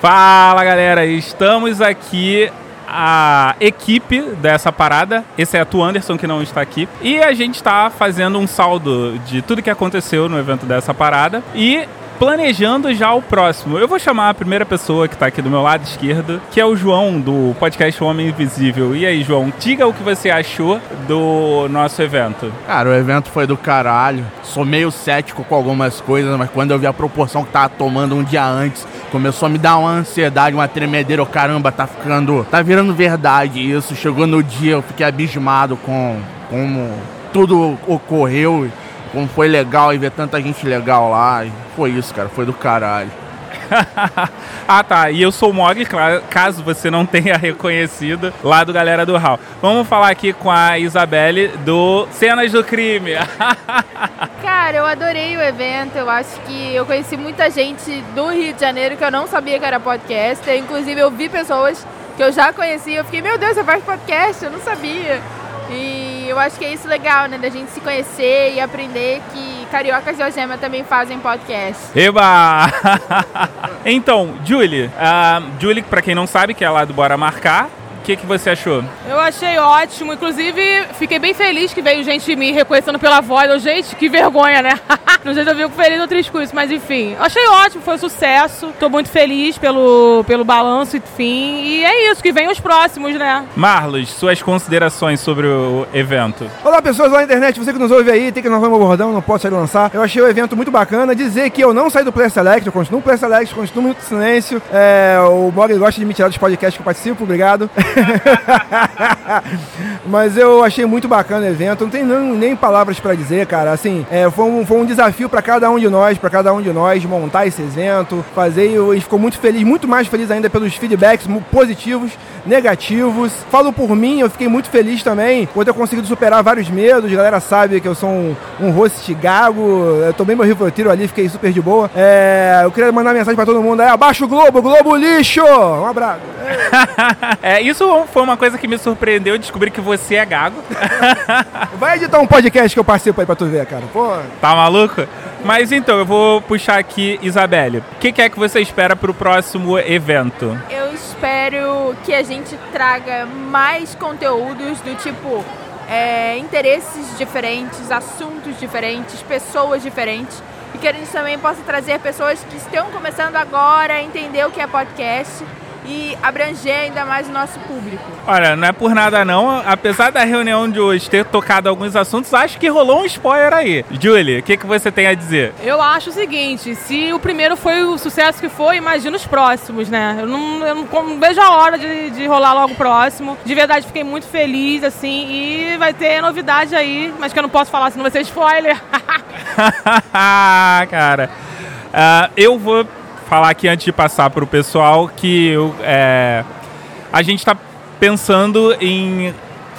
Fala galera, estamos aqui a equipe dessa parada, exceto o Anderson que não está aqui, e a gente está fazendo um saldo de tudo que aconteceu no evento dessa parada. E planejando já o próximo. Eu vou chamar a primeira pessoa que está aqui do meu lado esquerdo, que é o João do podcast Homem Invisível. E aí, João, diga o que você achou do nosso evento. Cara, o evento foi do caralho. Sou meio cético com algumas coisas, mas quando eu vi a proporção que tava tomando um dia antes, começou a me dar uma ansiedade, uma tremedeira. Oh, caramba, tá ficando. Tá virando verdade isso. Chegou no dia, eu fiquei abismado com como tudo ocorreu como foi legal e ver tanta gente legal lá. Foi isso, cara, foi do caralho. ah tá, e eu sou o Mog, caso você não tenha reconhecido, lá do Galera do Hall. Vamos falar aqui com a Isabelle do Cenas do Crime. Cara, eu adorei o evento, eu acho que eu conheci muita gente do Rio de Janeiro que eu não sabia que era podcast, inclusive eu vi pessoas que eu já conhecia, eu fiquei, meu Deus, você faz podcast? Eu não sabia. E eu acho que é isso legal, né? Da gente se conhecer e aprender que cariocas de Algema também fazem podcast. Eba! então, Julie. Uh, Julie, pra quem não sabe, que é lá do Bora Marcar, que, que você achou? Eu achei ótimo. Inclusive, fiquei bem feliz que veio gente me reconhecendo pela voz. Eu, gente, que vergonha, né? Não sei se eu fico feliz ou triste com isso, mas enfim. Achei ótimo, foi um sucesso. Tô muito feliz pelo, pelo balanço, enfim. E é isso, que vem os próximos, né? Marlos, suas considerações sobre o evento. Olá, pessoas lá na internet, você que nos ouve aí, tem que inovar meu bordão, não posso sair lançar. Eu achei o evento muito bacana. Dizer que eu não saí do Play Select, eu continuo no Play Select, continuo muito silêncio. É, o Mog gosta de me tirar dos podcasts que eu participo, obrigado. Mas eu achei muito bacana o evento, não tem nem, nem palavras para dizer, cara. Assim, é, foi, um, foi um desafio para cada um de nós, para cada um de nós montar esse evento, fazer. A gente ficou muito feliz, muito mais feliz ainda pelos feedbacks positivos, negativos. Falo por mim, eu fiquei muito feliz também por ter conseguido superar vários medos. A galera sabe que eu sou um, um host gago, eu tomei meu tiro ali, fiquei super de boa. É, eu queria mandar mensagem para todo mundo aí, abaixa o Globo, Globo lixo! Um abraço. é, isso foi uma coisa que me surpreendeu, descobrir que você é gago. Vai editar um podcast que eu participo aí pra tu ver, cara. Pô. Tá maluco? Mas então, eu vou puxar aqui, Isabelle. O que, que é que você espera pro próximo evento? Eu espero que a gente traga mais conteúdos do tipo é, interesses diferentes, assuntos diferentes, pessoas diferentes. E que a gente também possa trazer pessoas que estão começando agora a entender o que é podcast e abranger ainda mais o nosso público. Olha, não é por nada não, apesar da reunião de hoje ter tocado alguns assuntos, acho que rolou um spoiler aí. Julie, o que, que você tem a dizer? Eu acho o seguinte, se o primeiro foi o sucesso que foi, imagina os próximos, né? Eu não, eu não vejo a hora de, de rolar logo o próximo. De verdade, fiquei muito feliz, assim, e vai ter novidade aí, mas que eu não posso falar, senão vai ser spoiler. Cara, uh, eu vou falar aqui antes de passar para o pessoal que eu, é, a gente está pensando em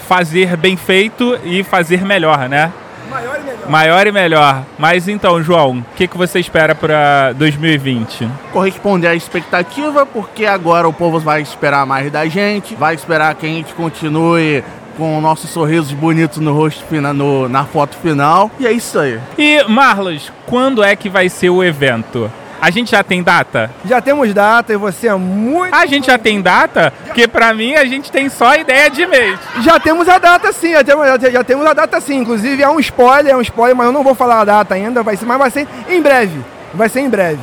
fazer bem feito e fazer melhor, né? Maior e melhor. Maior e melhor. Mas então, João, o que, que você espera para 2020? Corresponder à expectativa, porque agora o povo vai esperar mais da gente, vai esperar que a gente continue com nossos sorrisos bonitos no rosto no, na foto final. E é isso aí. E, Marlos, quando é que vai ser o evento? A gente já tem data? Já temos data e você é muito. A gente já tem data? Porque pra mim a gente tem só ideia de mês. Já temos a data sim, já temos, já, já temos a data sim. Inclusive é um spoiler, é um spoiler, mas eu não vou falar a data ainda, vai ser, mas vai ser em breve. Vai ser em breve.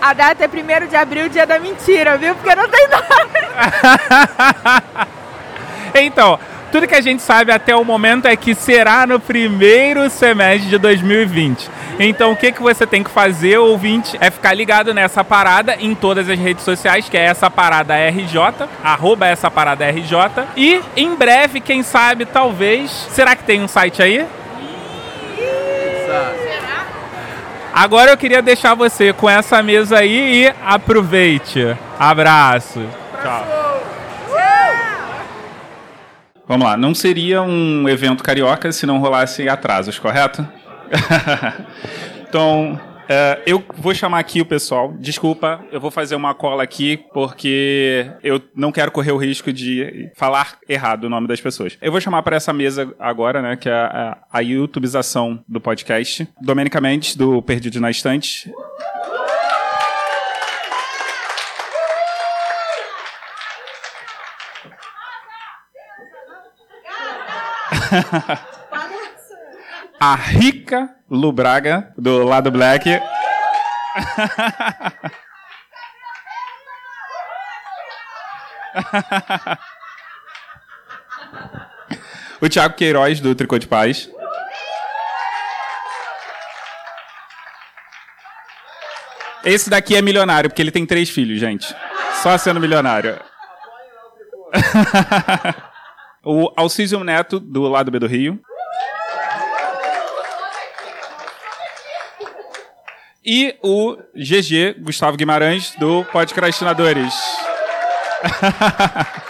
A data é 1 de abril, dia da mentira, viu? Porque não tem data. então, tudo que a gente sabe até o momento é que será no primeiro semestre de 2020. Então o que, que você tem que fazer, ouvinte, é ficar ligado nessa parada em todas as redes sociais, que é essa parada RJ, arroba essa parada RJ. E em breve, quem sabe, talvez. Será que tem um site aí? Agora eu queria deixar você com essa mesa aí e aproveite. Abraço. Tchau. Vamos lá, não seria um evento carioca se não rolasse atrasos, correto? então, é, eu vou chamar aqui o pessoal. Desculpa, eu vou fazer uma cola aqui porque eu não quero correr o risco de falar errado o nome das pessoas. Eu vou chamar para essa mesa agora, né, que é a, a YouTubeização do podcast. Domênica Mendes, do Perdido na Estante. A rica Lu Braga, do lado black. o Thiago Queiroz, do Tricô de Paz. Esse daqui é milionário, porque ele tem três filhos, gente. Só sendo milionário. o Alcísio Neto, do lado B do Rio. E o GG, Gustavo Guimarães, do Podcrastinadores.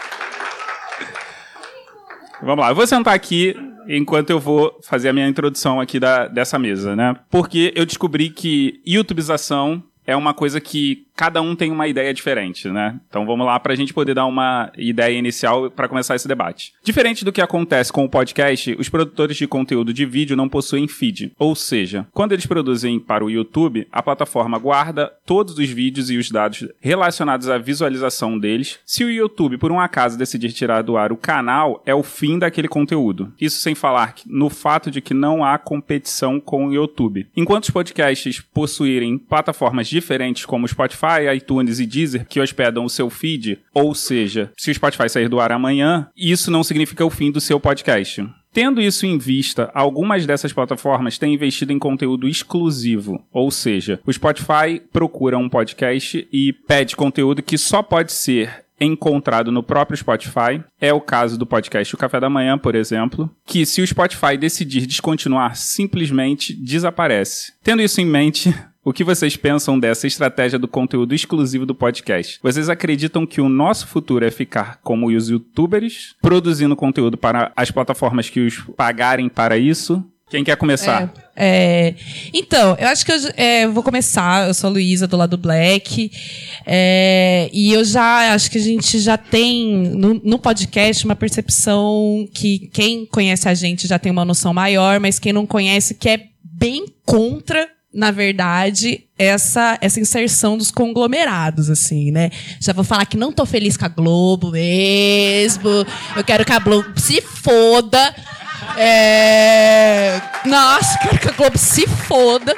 Vamos lá, eu vou sentar aqui enquanto eu vou fazer a minha introdução aqui da, dessa mesa, né? Porque eu descobri que YouTubeização é uma coisa que cada um tem uma ideia diferente, né? Então vamos lá para a gente poder dar uma ideia inicial para começar esse debate. Diferente do que acontece com o podcast, os produtores de conteúdo de vídeo não possuem feed. Ou seja, quando eles produzem para o YouTube, a plataforma guarda todos os vídeos e os dados relacionados à visualização deles. Se o YouTube, por um acaso, decidir tirar do ar o canal, é o fim daquele conteúdo. Isso sem falar no fato de que não há competição com o YouTube. Enquanto os podcasts possuírem plataformas diferentes como o Spotify, Spotify, iTunes e Deezer que hospedam o seu feed, ou seja, se o Spotify sair do ar amanhã, isso não significa o fim do seu podcast. Tendo isso em vista, algumas dessas plataformas têm investido em conteúdo exclusivo, ou seja, o Spotify procura um podcast e pede conteúdo que só pode ser encontrado no próprio Spotify. É o caso do podcast O Café da Manhã, por exemplo, que se o Spotify decidir descontinuar, simplesmente desaparece. Tendo isso em mente, o que vocês pensam dessa estratégia do conteúdo exclusivo do podcast? Vocês acreditam que o nosso futuro é ficar como os youtubers, produzindo conteúdo para as plataformas que os pagarem para isso? Quem quer começar? É, é, então, eu acho que eu é, vou começar. Eu sou a Luísa, do lado Black. É, e eu já acho que a gente já tem no, no, podcast uma percepção que quem conhece a gente já tem uma noção maior, mas quem não conhece que é bem contra na verdade, essa essa inserção dos conglomerados, assim, né? Já vou falar que não tô feliz com a Globo mesmo. Eu quero que a Globo se foda. É... Nossa, quero que a Globo se foda.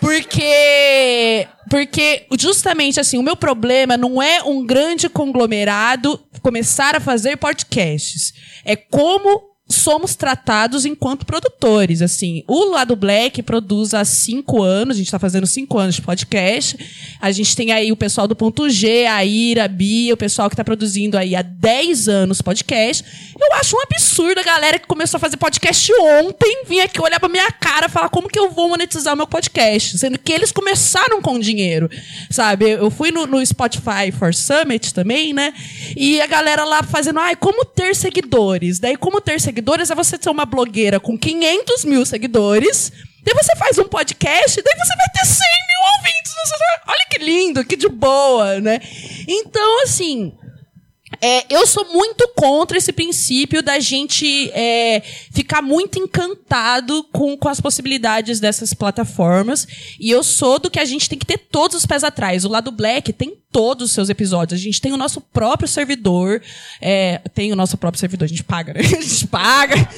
Porque porque justamente assim, o meu problema não é um grande conglomerado começar a fazer podcasts. É como somos tratados enquanto produtores. Assim, o Lado Black produz há cinco anos, a gente está fazendo cinco anos de podcast. A gente tem aí o pessoal do Ponto G, a Ira, a Bia, o pessoal que está produzindo aí há dez anos podcast. Eu acho um absurdo a galera que começou a fazer podcast ontem vir aqui olhar pra minha cara falar como que eu vou monetizar o meu podcast. Sendo que eles começaram com dinheiro, sabe? Eu fui no, no Spotify for Summit também, né? E a galera lá fazendo, ai, como ter seguidores? Daí, como ter seguidores? Seguidores é você ser uma blogueira com 500 mil seguidores. Daí você faz um podcast, daí você vai ter 100 mil ouvintes. Olha que lindo, que de boa, né? Então, assim, é, eu sou muito contra esse princípio da gente é, ficar muito encantado com, com as possibilidades dessas plataformas. E eu sou do que a gente tem que ter todos os pés atrás. O lado Black tem todos os seus episódios. A gente tem o nosso próprio servidor. É, tem o nosso próprio servidor, a gente paga, né? A gente paga.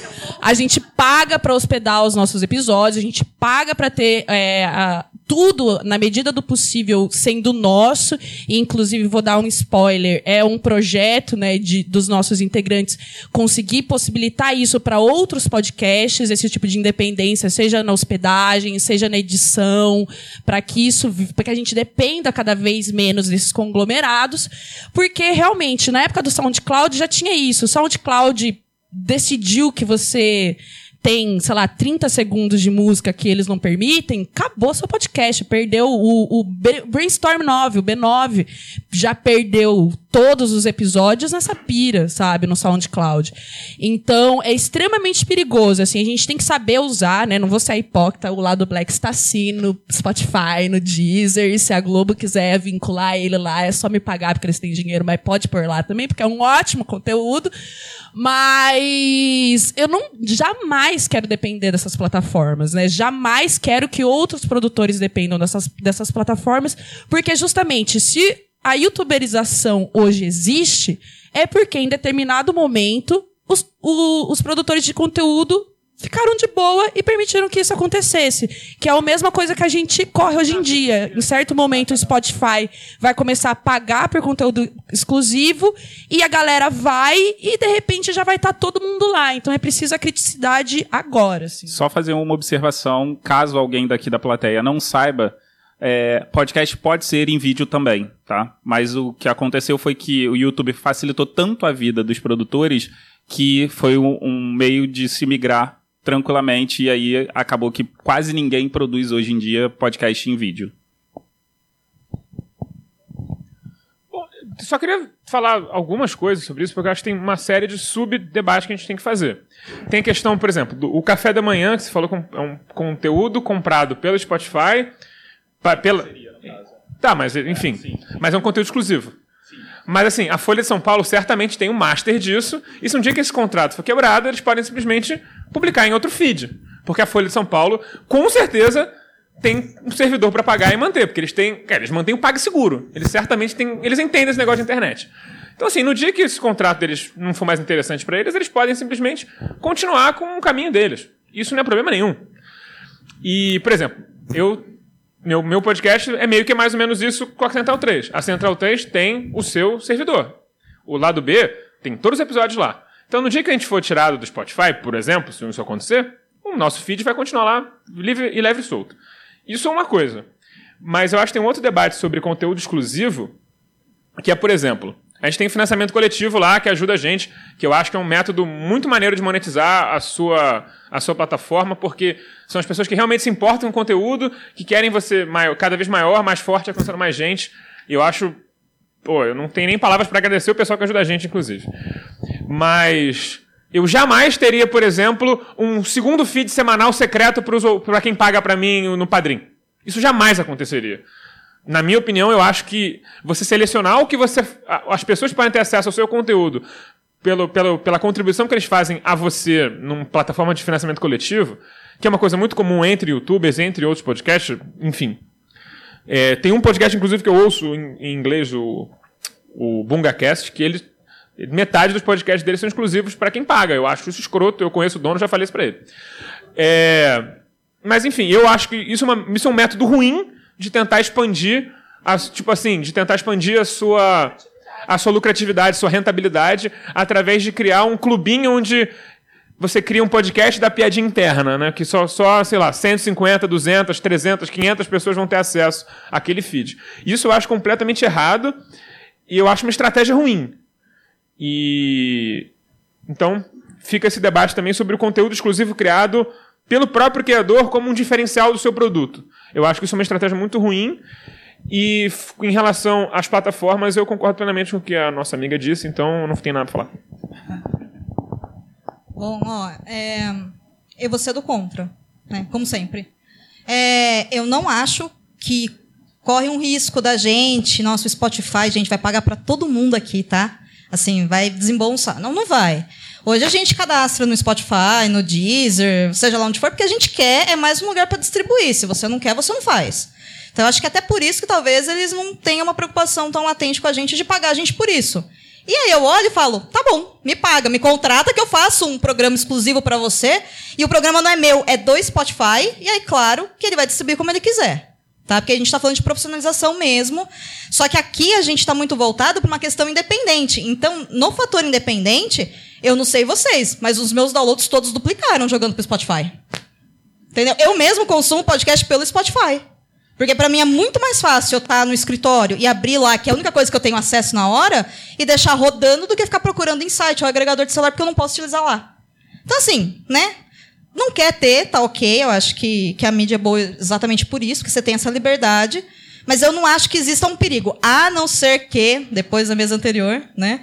A gente paga para hospedar os nossos episódios, a gente paga para ter é, a, tudo, na medida do possível, sendo nosso, e inclusive vou dar um spoiler, é um projeto né, de, dos nossos integrantes conseguir possibilitar isso para outros podcasts, esse tipo de independência, seja na hospedagem, seja na edição, para que isso, para que a gente dependa cada vez menos desses conglomerados, porque realmente, na época do SoundCloud já tinha isso. O SoundCloud decidiu que você tem, sei lá, 30 segundos de música que eles não permitem, acabou seu podcast. Perdeu o, o Brainstorm 9, o B9, já perdeu todos os episódios nessa pira, sabe, no SoundCloud. Então, é extremamente perigoso, assim, a gente tem que saber usar, né, não vou ser hipócrita, o lado Black está sim no Spotify, no Deezer, e se a Globo quiser vincular ele lá, é só me pagar porque eles têm dinheiro, mas pode pôr lá também, porque é um ótimo conteúdo, mas eu não jamais quero depender dessas plataformas, né? Jamais quero que outros produtores dependam dessas, dessas plataformas, porque justamente se a youtuberização hoje existe, é porque em determinado momento os, o- os produtores de conteúdo ficaram de boa e permitiram que isso acontecesse. Que é a mesma coisa que a gente corre hoje em dia. Em certo momento, o Spotify vai começar a pagar por conteúdo exclusivo e a galera vai e, de repente, já vai estar todo mundo lá. Então, é preciso a criticidade agora. Assim. Só fazer uma observação, caso alguém daqui da plateia não saiba, é, podcast pode ser em vídeo também, tá? Mas o que aconteceu foi que o YouTube facilitou tanto a vida dos produtores que foi um, um meio de se migrar tranquilamente e aí acabou que quase ninguém produz hoje em dia podcast em vídeo. Só queria falar algumas coisas sobre isso, porque eu acho que tem uma série de sub-debates que a gente tem que fazer. Tem a questão, por exemplo, do o café da manhã, que você falou que é um conteúdo comprado pelo Spotify. Pa- pela... Tá, mas enfim. Mas é um conteúdo exclusivo. Mas assim, a Folha de São Paulo certamente tem um master disso, e se um dia que esse contrato for quebrado, eles podem simplesmente publicar em outro feed. Porque a Folha de São Paulo, com certeza, tem um servidor para pagar e manter, porque eles têm, cara, eles mantêm o PagSeguro. Eles certamente têm, eles entendem esse negócio de internet. Então assim, no dia que esse contrato deles não for mais interessante para eles, eles podem simplesmente continuar com o caminho deles. Isso não é problema nenhum. E, por exemplo, eu meu, meu podcast é meio que mais ou menos isso com a Central 3. A Central 3 tem o seu servidor. O lado B tem todos os episódios lá. Então, no dia que a gente for tirado do Spotify, por exemplo, se isso acontecer, o nosso feed vai continuar lá livre e leve e solto. Isso é uma coisa. Mas eu acho que tem um outro debate sobre conteúdo exclusivo, que é, por exemplo, a gente tem financiamento coletivo lá que ajuda a gente, que eu acho que é um método muito maneiro de monetizar a sua, a sua plataforma, porque são as pessoas que realmente se importam com o conteúdo, que querem você maior, cada vez maior, mais forte, alcançando mais gente. E eu acho. Pô, eu não tenho nem palavras para agradecer o pessoal que ajuda a gente, inclusive. Mas. Eu jamais teria, por exemplo, um segundo feed semanal secreto para quem paga para mim no Padrim. Isso jamais aconteceria. Na minha opinião, eu acho que você selecionar o que você. As pessoas podem ter acesso ao seu conteúdo pelo, pelo, pela contribuição que eles fazem a você numa plataforma de financiamento coletivo, que é uma coisa muito comum entre youtubers, entre outros podcasts, enfim. É, tem um podcast, inclusive, que eu ouço em, em inglês, o, o BungaCast, que ele, metade dos podcasts dele são exclusivos para quem paga. Eu acho isso escroto, eu conheço o dono, já falei isso para ele. É, mas, enfim, eu acho que isso é, uma, isso é um método ruim de tentar expandir, a, tipo assim, de tentar expandir a sua, a sua lucratividade, sua rentabilidade, através de criar um clubinho onde você cria um podcast da piadinha interna, né? Que só, só, sei lá, 150, 200, 300, 500 pessoas vão ter acesso àquele feed. Isso eu acho completamente errado e eu acho uma estratégia ruim. E então fica esse debate também sobre o conteúdo exclusivo criado pelo próprio criador como um diferencial do seu produto. Eu acho que isso é uma estratégia muito ruim. E em relação às plataformas, eu concordo plenamente com o que a nossa amiga disse, então não tem nada para falar. Bom, ó, é, eu vou ser do contra, né? Como sempre. É, eu não acho que corre um risco da gente, nosso Spotify, gente, vai pagar para todo mundo aqui, tá? Assim, vai desembolsar. Não, não vai. Hoje a gente cadastra no Spotify, no Deezer, seja lá onde for, porque a gente quer, é mais um lugar para distribuir. Se você não quer, você não faz. Então, eu acho que até por isso que talvez eles não tenham uma preocupação tão latente com a gente de pagar a gente por isso. E aí eu olho e falo, tá bom, me paga, me contrata que eu faço um programa exclusivo para você. E o programa não é meu, é do Spotify. E aí, claro, que ele vai distribuir como ele quiser. Tá? Porque a gente está falando de profissionalização mesmo. Só que aqui a gente está muito voltado para uma questão independente. Então, no fator independente, eu não sei vocês, mas os meus downloads todos duplicaram jogando pro Spotify. Entendeu? Eu mesmo consumo podcast pelo Spotify. Porque para mim é muito mais fácil eu estar no escritório e abrir lá, que é a única coisa que eu tenho acesso na hora, e deixar rodando do que ficar procurando em site ou agregador de celular, porque eu não posso utilizar lá. Então, assim, né? Não quer ter, tá ok. Eu acho que, que a mídia é boa exatamente por isso, que você tem essa liberdade. Mas eu não acho que exista um perigo. A não ser que, depois da mesa anterior, né?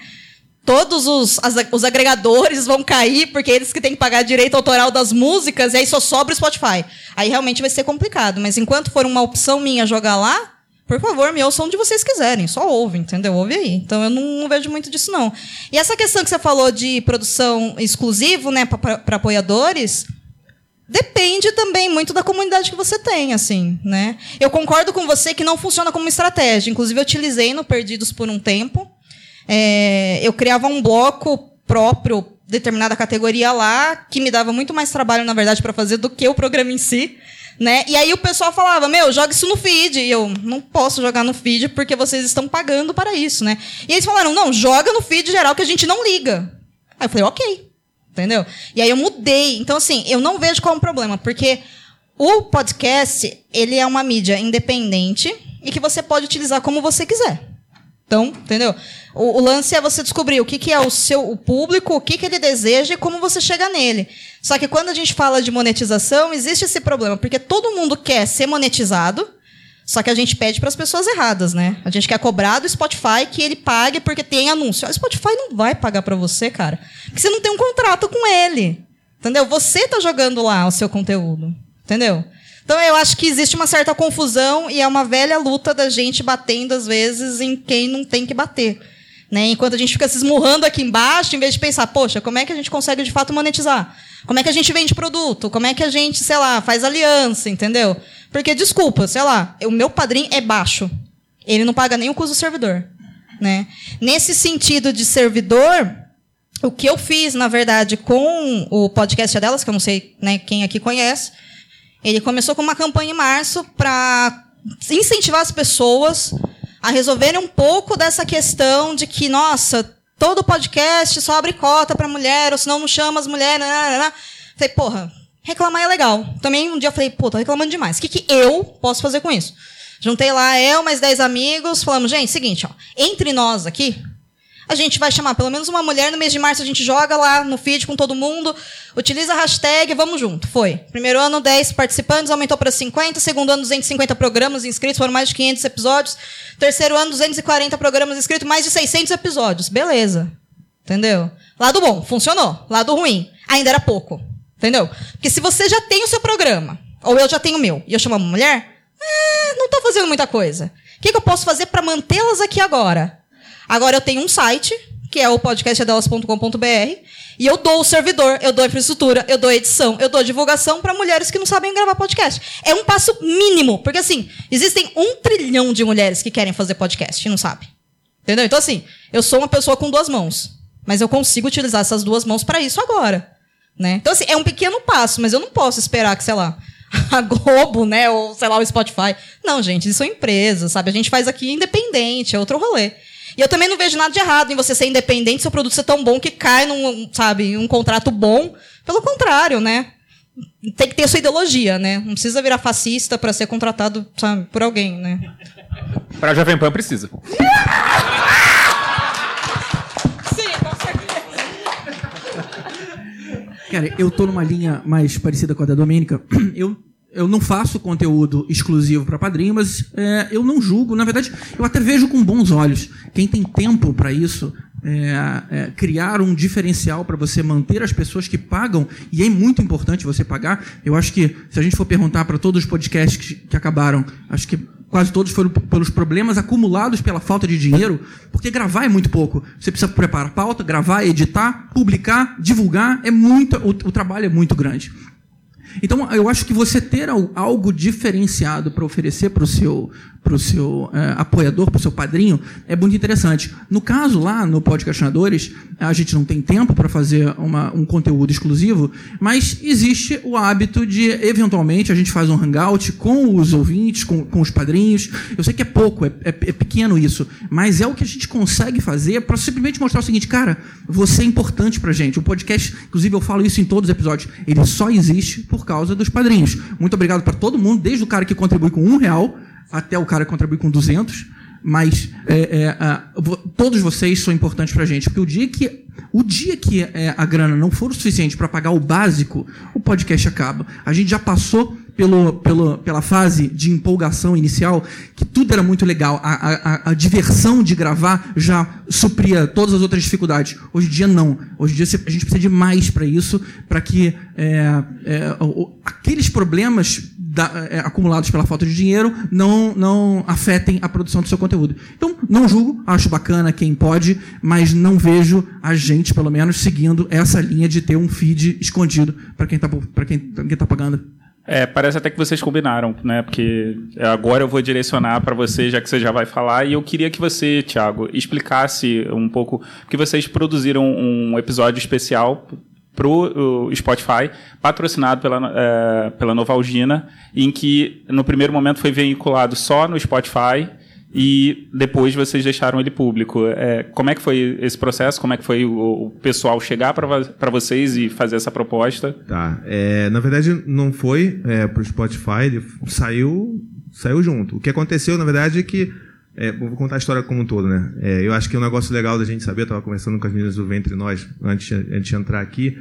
Todos os, as, os agregadores vão cair, porque eles que têm que pagar direito autoral das músicas, e aí só sobra o Spotify. Aí realmente vai ser complicado. Mas enquanto for uma opção minha jogar lá, por favor, me ouçam onde vocês quiserem. Só ouve, entendeu? Ouve aí. Então eu não, não vejo muito disso, não. E essa questão que você falou de produção exclusivo, né, para apoiadores, depende também muito da comunidade que você tem, assim, né? Eu concordo com você que não funciona como estratégia. Inclusive, eu utilizei no Perdidos por um tempo. É, eu criava um bloco próprio determinada categoria lá, que me dava muito mais trabalho, na verdade, para fazer do que o programa em si. Né? E aí o pessoal falava, meu, joga isso no feed. E eu, não posso jogar no feed porque vocês estão pagando para isso, né? E eles falaram, não, joga no feed geral que a gente não liga. Aí eu falei, ok. Entendeu? E aí eu mudei. Então, assim, eu não vejo qual é o problema, porque o podcast, ele é uma mídia independente e que você pode utilizar como você quiser. Então, entendeu? O, o lance é você descobrir o que, que é o seu o público, o que, que ele deseja e como você chega nele. Só que quando a gente fala de monetização, existe esse problema, porque todo mundo quer ser monetizado, só que a gente pede para as pessoas erradas, né? A gente quer cobrar do Spotify que ele pague porque tem anúncio. O Spotify não vai pagar para você, cara. Porque você não tem um contrato com ele. Entendeu? Você tá jogando lá o seu conteúdo. Entendeu? Então eu acho que existe uma certa confusão e é uma velha luta da gente batendo, às vezes, em quem não tem que bater. Né? Enquanto a gente fica se esmurrando aqui embaixo, em vez de pensar, poxa, como é que a gente consegue de fato monetizar? Como é que a gente vende produto? Como é que a gente, sei lá, faz aliança, entendeu? Porque, desculpa, sei lá, o meu padrinho é baixo. Ele não paga nem o custo do servidor. Né? Nesse sentido de servidor, o que eu fiz, na verdade, com o podcast delas, que eu não sei né, quem aqui conhece, ele começou com uma campanha em março para incentivar as pessoas a resolverem um pouco dessa questão de que, nossa, todo podcast só abre cota para mulher, ou senão não chama as mulheres. Né? Falei, porra, reclamar é legal. Também um dia eu falei, pô, tô reclamando demais. O que, que eu posso fazer com isso? Juntei lá eu, mais 10 amigos, falamos, gente, seguinte, ó, entre nós aqui, a gente vai chamar pelo menos uma mulher. No mês de março a gente joga lá no feed com todo mundo, utiliza a hashtag, vamos junto. Foi. Primeiro ano, 10 participantes, aumentou para 50. Segundo ano, 250 programas inscritos, foram mais de 500 episódios. Terceiro ano, 240 programas inscritos, mais de 600 episódios. Beleza. Entendeu? Lado bom, funcionou. Lado ruim, ainda era pouco. Entendeu? Porque se você já tem o seu programa, ou eu já tenho o meu, e eu chamo uma mulher, é, não estou fazendo muita coisa. O que, que eu posso fazer para mantê-las aqui agora? Agora eu tenho um site, que é o podcastadelas.com.br, e eu dou o servidor, eu dou a infraestrutura, eu dou a edição, eu dou a divulgação para mulheres que não sabem gravar podcast. É um passo mínimo, porque assim, existem um trilhão de mulheres que querem fazer podcast e não sabem. Entendeu? Então, assim, eu sou uma pessoa com duas mãos, mas eu consigo utilizar essas duas mãos para isso agora. Né? Então, assim, é um pequeno passo, mas eu não posso esperar que, sei lá, a Globo, né, ou sei lá, o Spotify. Não, gente, isso é empresa, sabe? A gente faz aqui independente, é outro rolê. E eu também não vejo nada de errado em você ser independente, seu produto ser tão bom que cai num, sabe, um contrato bom. Pelo contrário, né? Tem que ter sua ideologia, né? Não precisa virar fascista para ser contratado, sabe, por alguém, né? Para Jovem Pan precisa. Sim, com certeza. Cara, eu tô numa linha mais parecida com a da Domênica. Eu eu não faço conteúdo exclusivo para padrinho, mas é, eu não julgo. Na verdade, eu até vejo com bons olhos. Quem tem tempo para isso, é, é, criar um diferencial para você manter as pessoas que pagam, e é muito importante você pagar. Eu acho que, se a gente for perguntar para todos os podcasts que, que acabaram, acho que quase todos foram pelos problemas acumulados pela falta de dinheiro, porque gravar é muito pouco. Você precisa preparar pauta, gravar, editar, publicar, divulgar, é muito, o, o trabalho é muito grande. Então, eu acho que você ter algo diferenciado para oferecer para o seu, pro seu é, apoiador, para o seu padrinho, é muito interessante. No caso lá, no Podcastinadores, a gente não tem tempo para fazer uma, um conteúdo exclusivo, mas existe o hábito de, eventualmente, a gente faz um hangout com os ouvintes, com, com os padrinhos. Eu sei que é pouco, é, é, é pequeno isso, mas é o que a gente consegue fazer para simplesmente mostrar o seguinte, cara, você é importante para gente. O podcast, inclusive eu falo isso em todos os episódios, ele só existe por causa dos padrinhos. Muito obrigado para todo mundo, desde o cara que contribui com um real até o cara que contribui com 200, mas é, é, todos vocês são importantes para a gente, porque o dia que o dia que é, a grana não for o suficiente para pagar o básico, o podcast acaba. A gente já passou pelo, pelo, pela fase de empolgação inicial, que tudo era muito legal. A, a, a, diversão de gravar já supria todas as outras dificuldades. Hoje em dia, não. Hoje em dia, a gente precisa de mais para isso, para que é, é, aqueles problemas da, é, acumulados pela falta de dinheiro não, não afetem a produção do seu conteúdo. Então, não julgo, acho bacana quem pode, mas não vejo a gente, pelo menos, seguindo essa linha de ter um feed escondido para quem está quem, quem tá pagando. É, parece até que vocês combinaram, né? Porque agora eu vou direcionar para você, já que você já vai falar, e eu queria que você, Thiago, explicasse um pouco, porque vocês produziram um episódio especial pro Spotify, patrocinado pela, é, pela Novalgina, em que no primeiro momento foi veiculado só no Spotify e depois vocês deixaram ele público. É, como é que foi esse processo? Como é que foi o, o pessoal chegar para vocês e fazer essa proposta? Tá. É, na verdade, não foi é, para o Spotify, ele saiu, saiu junto. O que aconteceu, na verdade, é que. É, vou contar a história como um todo, né? É, eu acho que é um negócio legal da gente saber, eu estava conversando com as meninas do Ventre Nós, antes, antes de entrar aqui.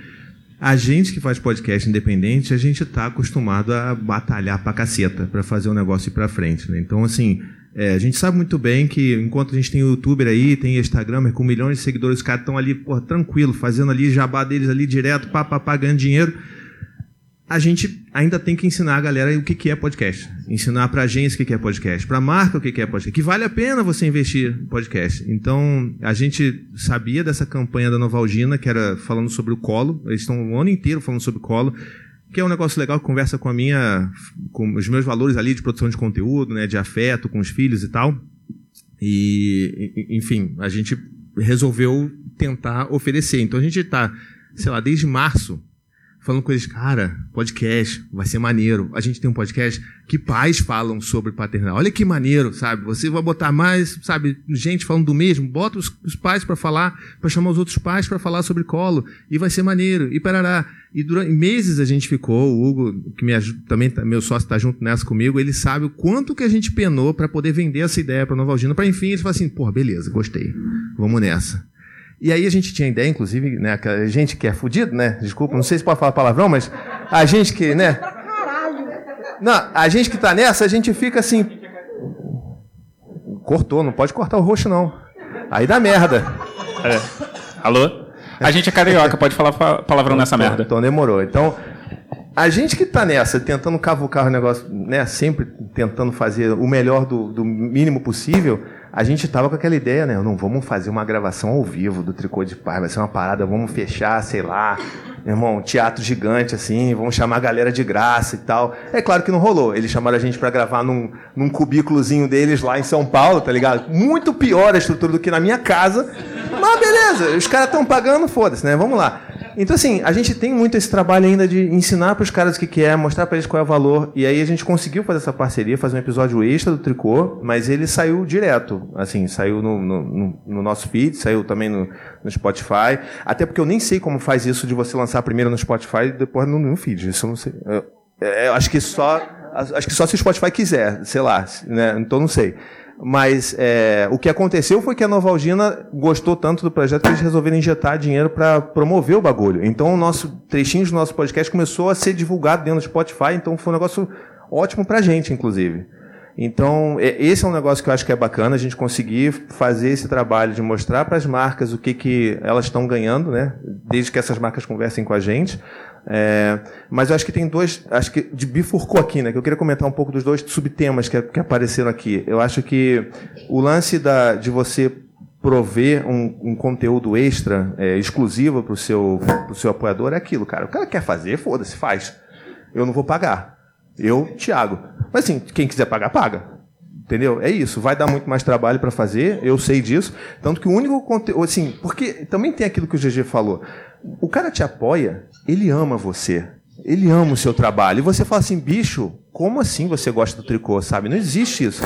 A gente que faz podcast independente, a gente está acostumado a batalhar pra caceta para fazer o negócio ir para frente, né? Então, assim, é, a gente sabe muito bem que enquanto a gente tem youtuber aí, tem Instagram com milhões de seguidores, os caras estão ali, porra, tranquilo, fazendo ali jabá deles ali direto, pá, pá, pá, ganhando dinheiro. A gente ainda tem que ensinar a galera o que, é podcast. Ensinar pra agência o que, é podcast, pra marca o que, é podcast. Que vale a pena você investir em podcast. Então, a gente sabia dessa campanha da Novalgina, que era falando sobre o colo. Eles estão o ano inteiro falando sobre colo que é um negócio legal que conversa com a minha, com os meus valores ali de produção de conteúdo, né, de afeto com os filhos e tal. E, enfim, a gente resolveu tentar oferecer. Então a gente está, sei lá, desde março falando com eles, cara, podcast, vai ser maneiro. A gente tem um podcast que pais falam sobre paternidade. Olha que maneiro, sabe? Você vai botar mais, sabe, gente falando do mesmo, bota os, os pais para falar, para chamar os outros pais para falar sobre colo, e vai ser maneiro, e parará. E durante meses a gente ficou, o Hugo, que me ajuda, também tá, meu sócio está junto nessa comigo, ele sabe o quanto que a gente penou para poder vender essa ideia para Nova Algina, para enfim, ele fala assim, porra, beleza, gostei, vamos nessa. E aí a gente tinha ideia, inclusive, né, que a gente que é fudido, né? Desculpa, não sei se pode falar palavrão, mas a gente que, né? Não, a gente que tá nessa, a gente fica assim. Cortou, não pode cortar o roxo, não. Aí dá merda. É. Alô? A gente é carioca, pode falar palavrão nessa então, merda. Então demorou. Então, a gente que tá nessa, tentando cavucar o negócio, né? Sempre tentando fazer o melhor do, do mínimo possível a gente tava com aquela ideia, né? Não vamos fazer uma gravação ao vivo do Tricô de Pai, vai ser uma parada, vamos fechar, sei lá, irmão, um teatro gigante assim, vamos chamar a galera de graça e tal. É claro que não rolou. Eles chamaram a gente para gravar num, num cubículozinho deles lá em São Paulo, tá ligado? Muito pior a estrutura do que na minha casa. Mas beleza, os caras estão pagando, foda-se, né? Vamos lá. Então, assim, a gente tem muito esse trabalho ainda de ensinar para os caras o que, que é, mostrar para eles qual é o valor. E aí a gente conseguiu fazer essa parceria, fazer um episódio extra do Tricô, mas ele saiu direto. Assim, saiu no, no, no nosso feed, saiu também no, no, Spotify. Até porque eu nem sei como faz isso de você lançar primeiro no Spotify e depois no, no feed. Isso eu não sei. Eu, eu acho que só. Acho que só se o Spotify quiser, sei lá, né? Então não sei. Mas é, o que aconteceu foi que a Novalgina gostou tanto do projeto que eles resolveram injetar dinheiro para promover o bagulho. Então o nosso trechinho do nosso podcast começou a ser divulgado dentro do Spotify, então foi um negócio ótimo pra gente, inclusive. Então, é, esse é um negócio que eu acho que é bacana, a gente conseguir fazer esse trabalho de mostrar para as marcas o que, que elas estão ganhando, né? Desde que essas marcas conversem com a gente. É, mas eu acho que tem dois, acho que de bifurcou aqui, né? Que eu queria comentar um pouco dos dois subtemas que, que apareceram aqui. Eu acho que o lance da, de você prover um, um conteúdo extra, é, exclusivo para o seu, seu apoiador é aquilo, cara. O cara quer fazer, foda-se, faz. Eu não vou pagar. Eu, Thiago. Mas assim, quem quiser pagar, paga. Entendeu? É isso. Vai dar muito mais trabalho para fazer, eu sei disso. Tanto que o único conteúdo. Assim, porque também tem aquilo que o GG falou. O cara te apoia, ele ama você. Ele ama o seu trabalho. E você fala assim, bicho, como assim você gosta do tricô, sabe? Não existe isso.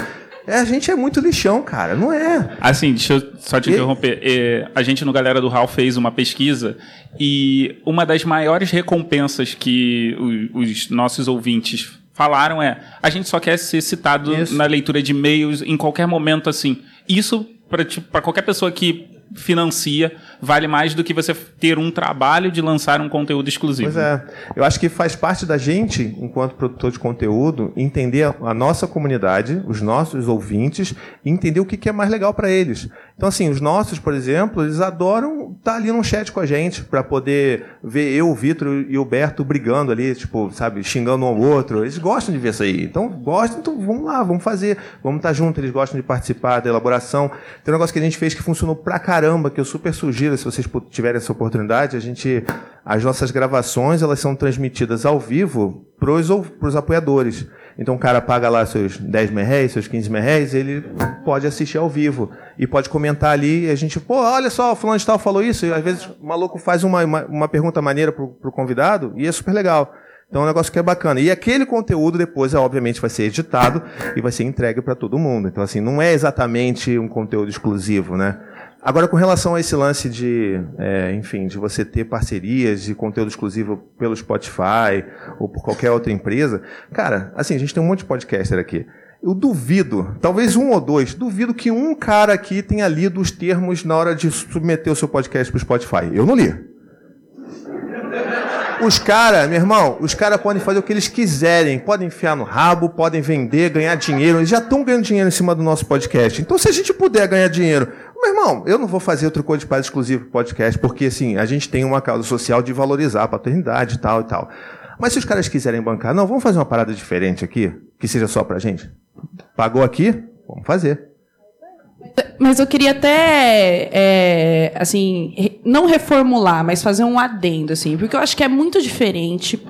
É, a gente é muito lixão, cara, não é? Assim, deixa eu só te interromper. É, a gente no Galera do Hall fez uma pesquisa e uma das maiores recompensas que os, os nossos ouvintes falaram é: a gente só quer ser citado Isso. na leitura de e-mails em qualquer momento assim. Isso para tipo, qualquer pessoa que financia vale mais do que você ter um trabalho de lançar um conteúdo exclusivo. Pois é. Eu acho que faz parte da gente, enquanto produtor de conteúdo, entender a nossa comunidade, os nossos ouvintes, e entender o que é mais legal para eles. Então, assim, os nossos, por exemplo, eles adoram tá ali num chat com a gente para poder ver eu, o Vitor e o Berto brigando ali, tipo, sabe, xingando um ao outro. Eles gostam de ver isso aí. Então, gostam, então vamos lá, vamos fazer. Vamos estar tá junto, eles gostam de participar da elaboração. Tem um negócio que a gente fez que funcionou pra caramba, que eu super sugiro, se vocês tiverem essa oportunidade, a gente as nossas gravações, elas são transmitidas ao vivo pros pros apoiadores. Então o cara paga lá seus 10 merréis, seus 15 merréis, ele pode assistir ao vivo. E pode comentar ali, a gente, pô, olha só, o fulano de tal falou isso, e às vezes o maluco faz uma, uma, uma pergunta maneira pro, pro convidado, e é super legal. Então é um negócio que é bacana. E aquele conteúdo depois, obviamente, vai ser editado e vai ser entregue para todo mundo. Então, assim, não é exatamente um conteúdo exclusivo, né? Agora, com relação a esse lance de, é, enfim, de você ter parcerias de conteúdo exclusivo pelo Spotify ou por qualquer outra empresa, cara, assim, a gente tem um monte de podcaster aqui. Eu duvido, talvez um ou dois, duvido que um cara aqui tenha lido os termos na hora de submeter o seu podcast para o Spotify. Eu não li. Os caras, meu irmão, os caras podem fazer o que eles quiserem, podem enfiar no rabo, podem vender, ganhar dinheiro. Eles já estão ganhando dinheiro em cima do nosso podcast. Então, se a gente puder ganhar dinheiro meu irmão, eu não vou fazer outro Code de Paz exclusivo podcast, porque assim, a gente tem uma causa social de valorizar a paternidade e tal e tal. Mas se os caras quiserem bancar, não, vamos fazer uma parada diferente aqui, que seja só pra gente. Pagou aqui? Vamos fazer. Mas eu queria até, é, assim, não reformular, mas fazer um adendo, assim, porque eu acho que é muito diferente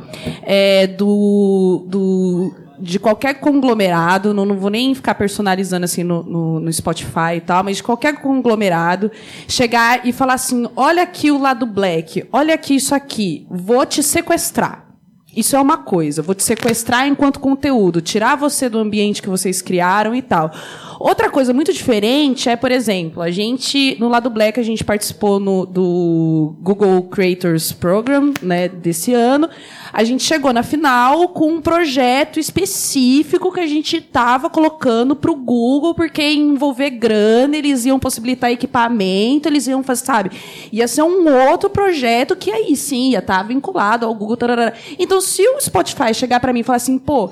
é, do, do de qualquer conglomerado, não, não vou nem ficar personalizando assim no, no, no, Spotify e tal, mas de qualquer conglomerado, chegar e falar assim: olha aqui o lado black, olha aqui isso aqui, vou te sequestrar. Isso é uma coisa, vou te sequestrar enquanto conteúdo, tirar você do ambiente que vocês criaram e tal. Outra coisa muito diferente é, por exemplo, a gente, no lado Black, a gente participou no, do Google Creators Program, né, desse ano. A gente chegou na final com um projeto específico que a gente estava colocando para o Google, porque ia envolver grana, eles iam possibilitar equipamento, eles iam fazer, sabe? Ia ser um outro projeto que aí sim ia estar tá vinculado ao Google. Então, se o Spotify chegar para mim e falar assim, pô,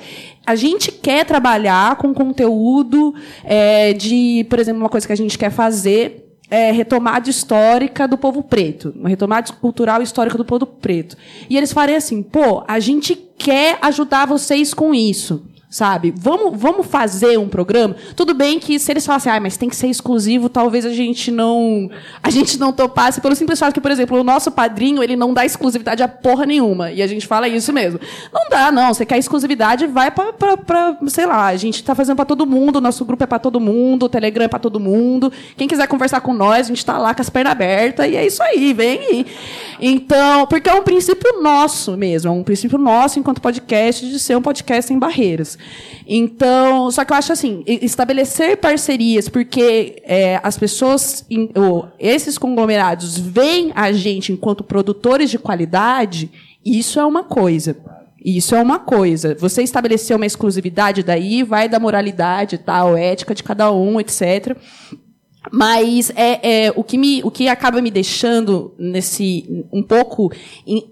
a gente quer trabalhar com conteúdo é, de, por exemplo, uma coisa que a gente quer fazer é, retomada histórica do povo preto, uma retomada cultural histórica do povo preto. E eles farem assim, pô, a gente quer ajudar vocês com isso sabe? Vamos, vamos fazer um programa. Tudo bem que se eles falassem, ah, mas tem que ser exclusivo, talvez a gente não a gente não topasse pelo simples fato que, por exemplo, o nosso padrinho ele não dá exclusividade a porra nenhuma e a gente fala isso mesmo. Não dá, não. Você quer exclusividade, vai para sei lá. A gente está fazendo para todo mundo. O nosso grupo é para todo mundo, o Telegram é para todo mundo. Quem quiser conversar com nós, a gente está lá com as pernas abertas e é isso aí, vem aí. Então, porque é um princípio nosso mesmo, é um princípio nosso enquanto podcast de ser um podcast sem barreiras. Então, só que eu acho assim, estabelecer parcerias, porque é, as pessoas, esses conglomerados veem a gente enquanto produtores de qualidade, isso é uma coisa. Isso é uma coisa. Você estabelecer uma exclusividade daí, vai da moralidade, tal, ética de cada um, etc. Mas é, é, o, que me, o que acaba me deixando nesse um pouco in,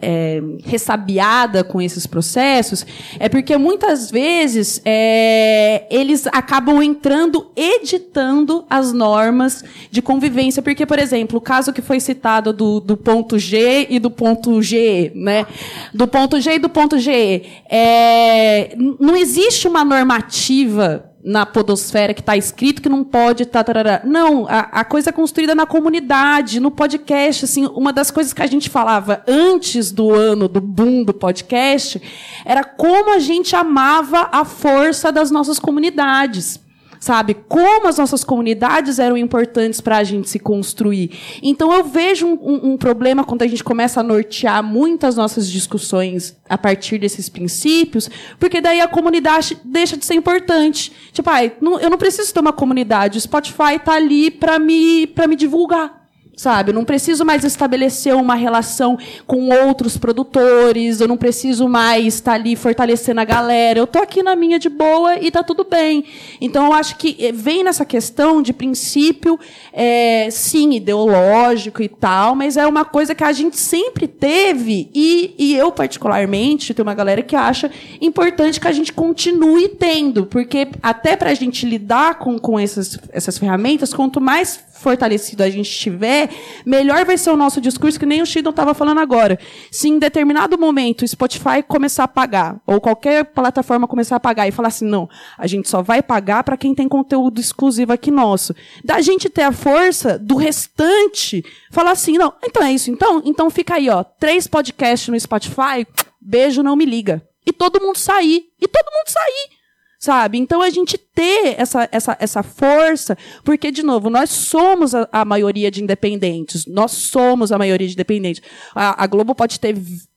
é, ressabiada com esses processos é porque muitas vezes é, eles acabam entrando editando as normas de convivência. Porque, por exemplo, o caso que foi citado do, do ponto G e do ponto G, né? Do ponto G e do ponto G. É, não existe uma normativa na podosfera que está escrito que não pode tá, tarará. não a, a, coisa é construída na comunidade no podcast assim uma das coisas que a gente falava antes do ano do boom do podcast era como a gente amava a força das nossas comunidades sabe? Como as nossas comunidades eram importantes para a gente se construir. Então eu vejo um, um, um, problema quando a gente começa a nortear muitas nossas discussões a partir desses princípios, porque daí a comunidade deixa de ser importante. Tipo, ah, eu não preciso ter uma comunidade, o Spotify está ali para me, me divulgar sabe? Eu não preciso mais estabelecer uma relação com outros produtores, eu não preciso mais estar ali fortalecendo a galera. Eu tô aqui na minha de boa e tá tudo bem. Então eu acho que eh, vem nessa questão de princípio, é, sim, ideológico e tal, mas é uma coisa que a gente sempre teve e, e eu particularmente tem uma galera que acha importante que a gente continue tendo, porque até para a gente lidar com, com essas, essas ferramentas, quanto mais fortalecido a gente estiver, melhor vai ser o nosso discurso, que nem o Shidon estava falando agora. Se em determinado momento o Spotify começar a pagar, ou qualquer plataforma começar a pagar e falar assim, não, a gente só vai pagar para quem tem conteúdo exclusivo aqui nosso. Da gente ter a força do restante, falar assim, não, então é isso, então, então fica aí, ó, três podcasts no Spotify, beijo, não me liga. E todo mundo sair. E todo mundo sair sabe? Então a gente ter essa, essa, essa força, porque, de novo, nós somos a, a maioria de independentes, nós somos a maioria de independentes. A, a Globo pode ter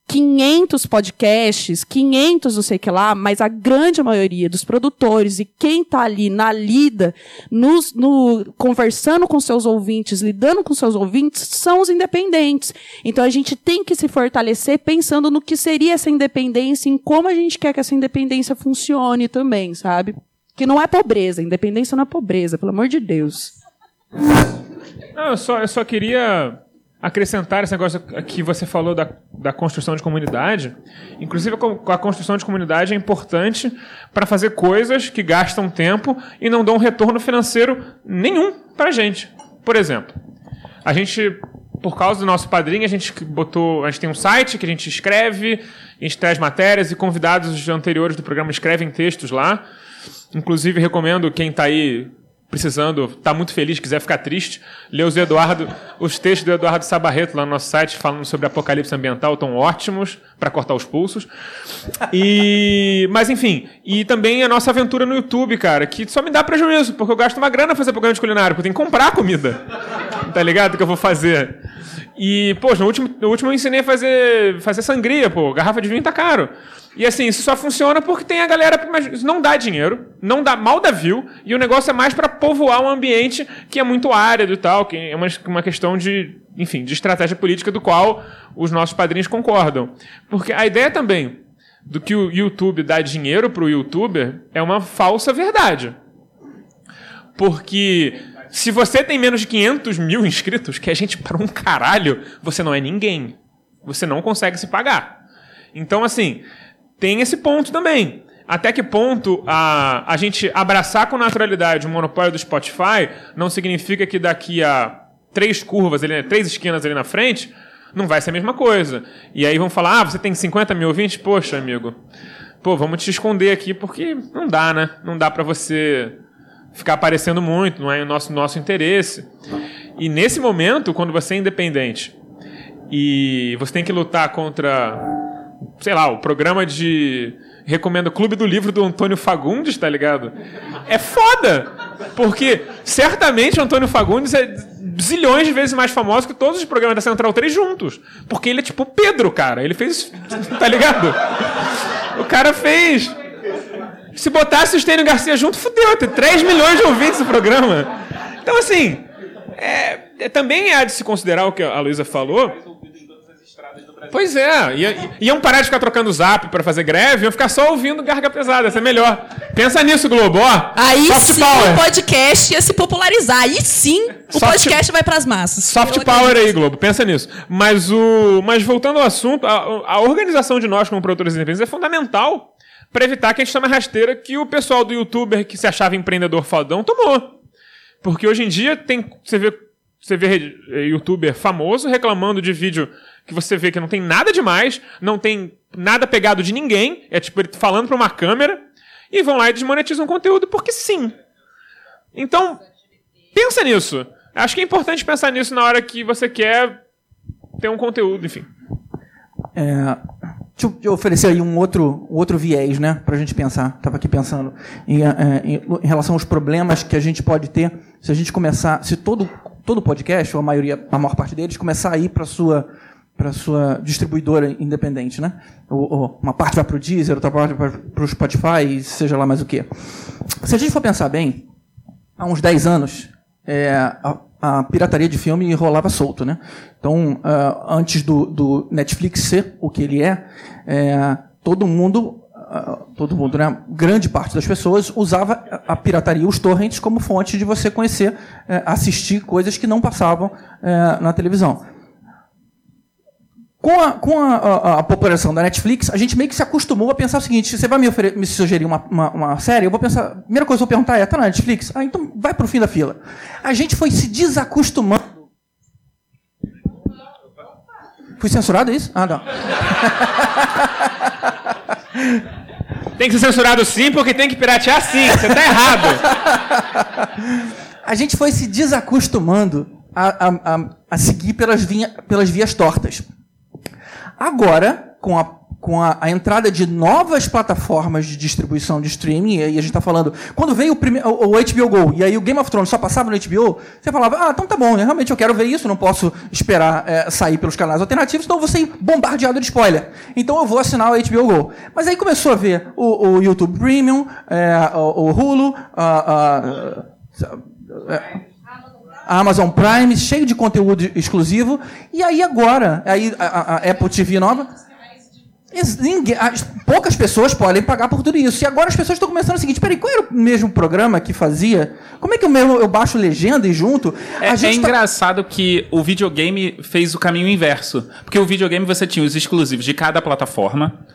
500 podcasts, 500 não sei o que lá, mas a grande maioria dos produtores e quem está ali na lida, nos, no, conversando com seus ouvintes, lidando com seus ouvintes, são os independentes. Então a gente tem que se fortalecer pensando no que seria essa independência, em como a gente quer que essa independência funcione também, sabe? Que não é pobreza, independência não é pobreza, pelo amor de Deus. Não, eu só, eu só queria acrescentar esse negócio que você falou da, da construção de comunidade. Inclusive, a construção de comunidade é importante para fazer coisas que gastam tempo e não dão retorno financeiro nenhum para a gente. Por exemplo, a gente, por causa do nosso padrinho, a gente botou, a gente tem um site que a gente escreve, a gente traz matérias e convidados anteriores do programa escrevem textos lá. Inclusive, recomendo quem está aí precisando, está muito feliz, quiser ficar triste, lê os Eduardo, os textos do Eduardo Sabarreto lá no nosso site falando sobre apocalipse ambiental, estão ótimos para cortar os pulsos. E, mas enfim, e também a nossa aventura no YouTube, cara, que só me dá prejuízo, porque eu gasto uma grana fazer programa de culinário, porque eu tenho que comprar comida. Tá ligado? Que eu vou fazer. E, poxa, no último, no último eu ensinei a fazer, fazer sangria, pô, garrafa de vinho tá caro. E assim, isso só funciona porque tem a galera. Mas não dá dinheiro, não dá mal da view, e o negócio é mais para povoar um ambiente que é muito árido e tal, que é uma, uma questão de, enfim, de estratégia política do qual os nossos padrinhos concordam. Porque a ideia também do que o YouTube dá dinheiro pro youtuber é uma falsa verdade. Porque se você tem menos de 500 mil inscritos, que a gente para um caralho, você não é ninguém. Você não consegue se pagar. Então, assim, tem esse ponto também. Até que ponto a, a gente abraçar com naturalidade o monopólio do Spotify não significa que daqui a três curvas, ali, três esquinas ali na frente, não vai ser a mesma coisa. E aí vão falar, ah, você tem 50 mil ouvintes? Poxa, amigo, pô, vamos te esconder aqui porque não dá, né? Não dá para você ficar aparecendo muito, não é o nosso, nosso interesse. E nesse momento, quando você é independente e você tem que lutar contra sei lá, o programa de. Recomendo o Clube do Livro do Antônio Fagundes, tá ligado? É foda! Porque certamente o Antônio Fagundes é zilhões de vezes mais famoso que todos os programas da Central 3 juntos. Porque ele é tipo Pedro, cara. Ele fez. Tá ligado? O cara fez. Se botasse o Estênio Garcia junto, fudeu. Tem 3 milhões de ouvintes no programa. Então, assim. É, é, também há de se considerar o que a Luísa falou Pois é, ia, iam parar de ficar trocando zap para fazer greve, iam ficar só ouvindo garga pesada, isso é melhor. Pensa nisso, Globo, ó. Aí Soft sim power. o podcast ia se popularizar, aí sim o Soft, podcast vai para as massas. Soft power aí, Globo, pensa nisso. Mas, o, mas voltando ao assunto, a, a organização de nós como produtores independentes é fundamental para evitar que a gente tome a rasteira que o pessoal do youtuber que se achava empreendedor fodão tomou. Porque hoje em dia tem, você vê, você vê eh, youtuber famoso reclamando de vídeo que você vê que não tem nada demais, não tem nada pegado de ninguém, é tipo ele falando para uma câmera, e vão lá e desmonetizam o conteúdo porque sim. Então, pensa nisso. Acho que é importante pensar nisso na hora que você quer ter um conteúdo, enfim. É, deixa eu oferecer aí um outro, outro viés, né, pra gente pensar. Estava aqui pensando em, é, em, em, relação aos problemas que a gente pode ter se a gente começar, se todo, todo podcast, ou a maioria, a maior parte deles, começar a ir para sua para sua distribuidora independente, né? Ou, ou uma parte vai para o Deezer, outra parte vai para o Spotify, seja lá mais o que. Se a gente for pensar bem, há uns 10 anos, é, a, a, pirataria de filme rolava solto, né? Então, uh, antes do, do, Netflix ser o que ele é, é todo mundo, uh, todo mundo, né? Grande parte das pessoas usava a pirataria, os torrents, como fonte de você conhecer, uh, assistir coisas que não passavam é, na televisão Com, a, com a, a, a população da Netflix, a gente meio que se acostumou a pensar o seguinte: você vai me, me sugerir uma, uma, uma série, eu vou pensar. A primeira coisa que eu vou perguntar é: tá na Netflix? Ah, então vai pro fim da fila. A gente foi se desacostumando. Fui censurado é isso? Ah, não. Tem que ser censurado sim, porque tem que piratear sim. Você tá errado. A gente foi se desacostumando a, a, a, a seguir pelas, vinha, pelas vias tortas. Agora, com a, com a, a entrada de novas plataformas de distribuição de streaming, e aí a gente está falando. Quando veio o, prime, o, o HBO Go e aí o Game of Thrones só passava no HBO, você falava, ah, então tá bom, né? realmente eu quero ver isso, não posso esperar é, sair pelos canais alternativos, então eu vou ser bombardeado de spoiler. Então eu vou assinar o HBO Go. Mas aí começou a ver o, o YouTube Premium, é, o, Hulu, a- a- é, a Amazon Prime, cheio de conteúdo exclusivo. E aí agora, aí a, a- Apple TV nova. ninguém- as- poucas pessoas podem pagar por tudo isso. E agora as pessoas estão começando o seguinte: peraí, qual era o mesmo programa que fazia? Como é que eu, mesmo, eu baixo legenda e junto? É, é tá- engraçado que o videogame fez o caminho inverso. Porque o videogame você tinha os exclusivos de cada plataforma.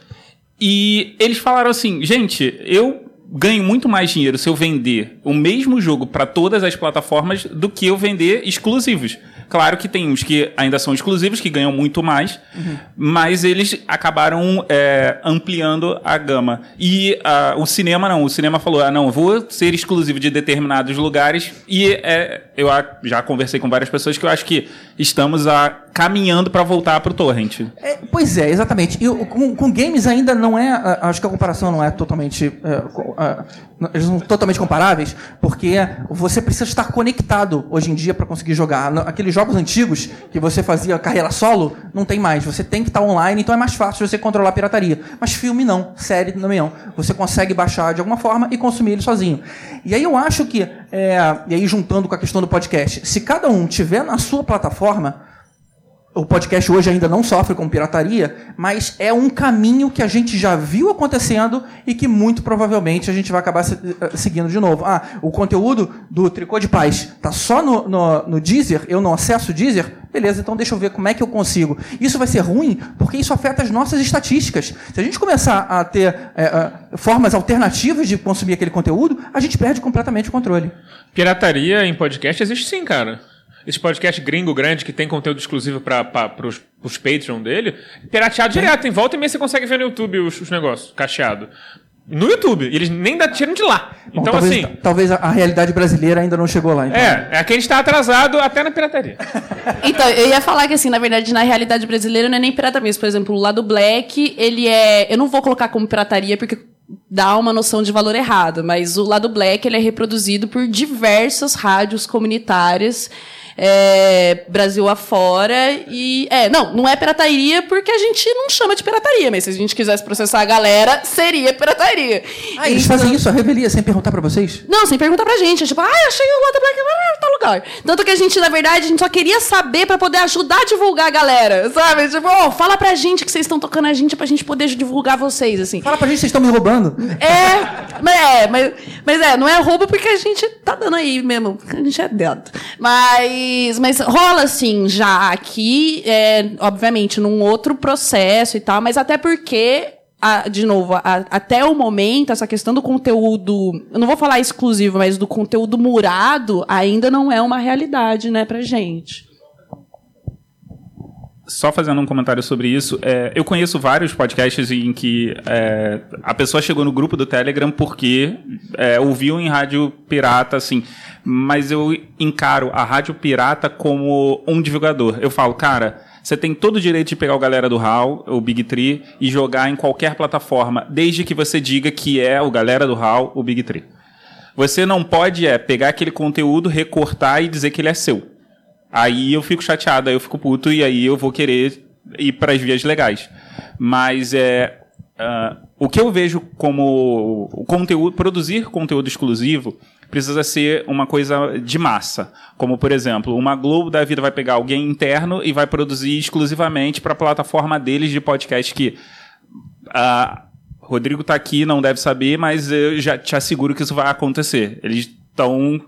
E eles falaram assim: gente, eu ganho muito mais dinheiro se eu vender o mesmo jogo para todas as plataformas do que eu vender exclusivos. Claro que tem uns que ainda são exclusivos, que ganham muito mais, mas eles acabaram é, ampliando a gama. E ah, o cinema não. O cinema falou: ah, não, vou ser exclusivo de determinados lugares. E é, eu já conversei com várias pessoas que eu acho que estamos a, caminhando para voltar para o torrent. É, pois é, exatamente. E com, com games ainda não é. Acho que a comparação não é totalmente. é, não- eles não são totalmente comparáveis, porque você precisa estar conectado hoje em dia para conseguir jogar. Aqueles jogos antigos que você fazia carreira solo, não tem mais. Você tem que estar online, então é mais fácil você controlar a pirataria. Mas filme não, série também não. Você consegue baixar de alguma forma e consumir ele sozinho. E aí eu acho que. é, e aí juntando com a questão do podcast, se cada um tiver na sua plataforma o podcast hoje ainda não sofre com pirataria, mas é um caminho que a gente já viu acontecendo e que muito provavelmente a gente vai acabar eh, seguindo de novo. Ah, o conteúdo do Tricô de Paz tá só no, no, no Deezer, eu não acesso o Deezer? Beleza, então deixa eu ver como é que eu consigo. Isso vai ser ruim porque isso afeta as nossas estatísticas. Se a gente começar a ter eh, formas alternativas de consumir aquele conteúdo, a gente perde completamente o controle. Pirataria em podcast existe sim, cara. Esse podcast gringo grande que tem conteúdo exclusivo para pros, pros Patreon dele, pirateado direto. Em volta e meia você consegue ver no YouTube os, os negócios, cacheado. No YouTube. Eles nem dá, tiram de lá. Bom, Então, talvez, assim. talvez a, a realidade brasileira ainda não chegou lá. então. É, é que a gente tá atrasado até na pirataria. Então, eu ia falar que, assim, na verdade, na realidade brasileira não é nem pirata mesmo. Por exemplo, o lado Black, ele é. Eu não vou colocar como pirataria porque dá uma noção de valor errado, mas o lado Black ele é reproduzido por diversas rádios comunitárias. É, Brasil afora e é não não é pirataria porque a gente não chama de pirataria mas se a gente quisesse processar a galera seria pirataria Ah, eles Então- fazem isso, a revelia, sem perguntar pra vocês? não, sem perguntar pra gente. Tipo, ah, achei o Lota Black em tal lugar. Tanto que a gente, na verdade, a gente só queria saber pra poder ajudar a divulgar a galera, sabe? Tipo, ó, fala pra gente que vocês estão tocando a gente pra gente poder divulgar vocês, assim. Fala pra gente, vocês estão me roubando. É, mas é, mas, mas é, não é roubo porque a gente tá dando aí mesmo, a gente é dentro. Mas, mas rola assim já aqui, é, obviamente, num outro processo e tal, mas até porque. a- de novo, a- até o momento, essa questão do conteúdo, eu não vou falar exclusivo, mas do conteúdo murado, ainda não é uma realidade, né, pra gente. Só fazendo um comentário sobre isso, é, eu conheço vários podcasts em que é, a pessoa chegou no grupo do Telegram porque é, ouviu em rádio pirata, assim, mas eu encaro a rádio pirata como um divulgador. Eu falo, cara, você tem todo o direito de pegar o galera do HAL, o Big Tree, e jogar em qualquer plataforma, desde que você diga que é o galera do HAL, o Big Tree. Você não pode é, pegar aquele conteúdo, recortar e dizer que ele é seu. Aí eu fico chateado, aí eu fico puto e aí eu vou querer ir para as vias legais. Mas é ah, o que eu vejo como conteúdo, produzir conteúdo exclusivo precisa ser uma coisa de massa. Como, por exemplo, uma Globo da vida vai pegar alguém interno e vai produzir exclusivamente para a plataforma deles de podcast que ah, Rodrigo tá aqui, não deve saber, mas eu já te asseguro que isso vai acontecer. Eles estão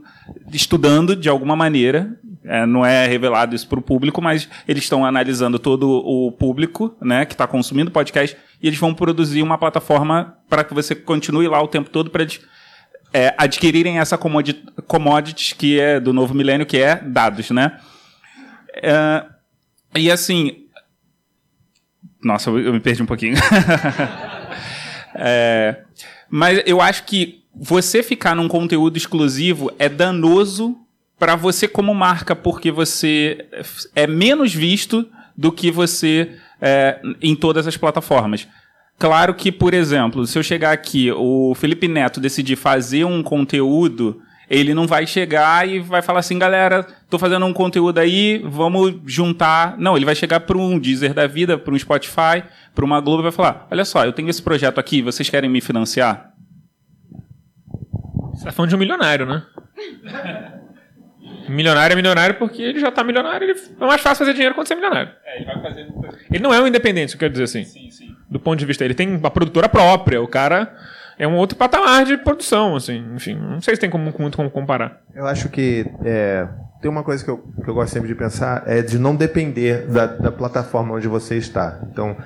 estudando de alguma maneira é, não é revelado isso para o público, mas eles estão analisando todo o público, né, que está consumindo podcast, e eles vão produzir uma plataforma para que você continue lá o tempo todo para eles é, adquirirem essa commodity, que é do novo milênio, que é dados, né? É, e assim, nossa, eu, eu me perdi um pouquinho. É, mas eu acho que você ficar num conteúdo exclusivo é danoso para você como marca, porque você é menos visto do que você é, em todas as plataformas. Claro que, por exemplo, se eu chegar aqui, o Felipe Neto decidir fazer um conteúdo, ele não vai chegar e vai falar assim, galera, tô fazendo um conteúdo aí, vamos juntar. Não, ele vai chegar para um Deezer da vida, para um Spotify, para uma Globo e vai falar: olha só, eu tenho esse projeto aqui, vocês querem me financiar? Você tá falando de um milionário, né? milionário é milionário porque ele já tá milionário, ele é mais fácil fazer dinheiro quando você é milionário. É, ele vai fazer. Ele não é um independente, eu quero dizer assim. Sim, sim. Do ponto de vista, ele tem uma produtora própria, o cara é um outro patamar de produção, assim. Enfim, não sei se tem como, muito como comparar. Eu acho que é, tem uma coisa que eu, que eu gosto sempre de pensar, é de não depender da, da plataforma onde você está. Então,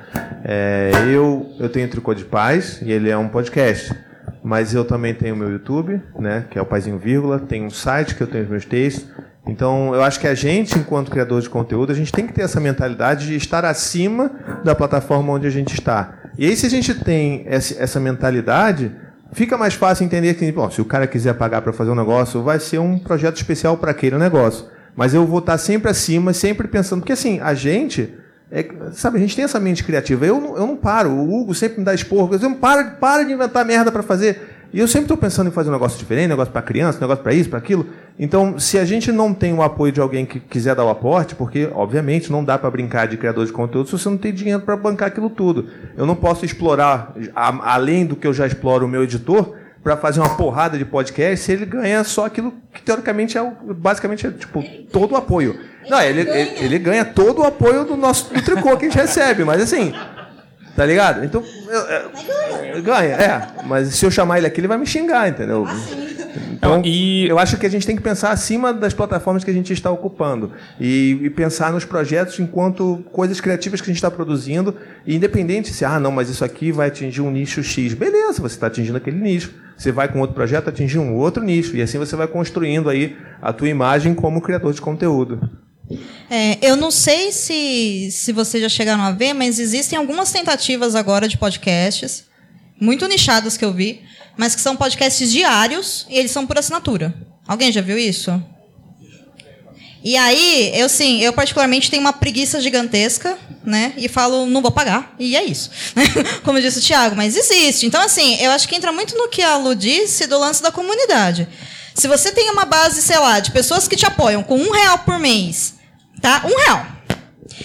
é, eu, eu tenho Tricô de Paz, e ele é um podcast. Mas eu também tenho meu YouTube, né, que é o Paizinho Vírgula, tem um site que eu tenho os meus textos. Então, eu acho que a gente, enquanto criador de conteúdo, a gente tem que ter essa mentalidade de estar acima da plataforma onde a gente está. E aí, se a gente tem essa mentalidade, fica mais fácil entender que, bom, se o cara quiser pagar para fazer um negócio, vai ser um projeto especial para aquele negócio. Mas eu vou estar sempre acima, sempre pensando, porque assim, a gente, é, sabe, a gente tem essa mente criativa. Eu não, eu não paro, o Hugo sempre me dá esporro, eu não para, para de inventar merda para fazer. E eu sempre estou pensando em fazer um negócio diferente, negócio para criança, negócio para isso, para aquilo. Então, se a gente não tem o apoio de alguém que quiser dar o aporte, porque, obviamente, não dá para brincar de criador de conteúdo se você não tem dinheiro para bancar aquilo tudo. Eu não posso explorar, além do que eu já exploro o meu editor, para fazer uma porrada de podcast se ele ganha só aquilo que, teoricamente, é o, basicamente é tipo, todo o apoio. Não, ele, ele, ele ganha todo o apoio do nosso do tricô que a gente recebe, mas assim. Tá ligado? Então. Eu, eu, ganha, é. Mas se eu chamar ele aqui, ele vai me xingar, entendeu? Então, e eu acho que a gente tem que pensar acima das plataformas que a gente está ocupando e, e pensar nos projetos enquanto coisas criativas que a gente está produzindo, independente se, ah, não, mas isso aqui vai atingir um nicho X. Beleza, você está atingindo aquele nicho. Você vai com outro projeto atingir um outro nicho. E assim você vai construindo aí a tua imagem como criador de conteúdo. É, eu não sei se, se vocês já chegaram a ver, mas existem algumas tentativas agora de podcasts, muito nichadas que eu vi, mas que são podcasts diários e eles são por assinatura. Alguém já viu isso? E aí, eu sim, eu particularmente tenho uma preguiça gigantesca, né? E falo, não vou pagar. E é isso. Como disse o Thiago, mas existe. Então, assim, eu acho que entra muito no que a Lu disse do lance da comunidade. Se você tem uma base, sei lá, de pessoas que te apoiam com um real por mês tá? Um real.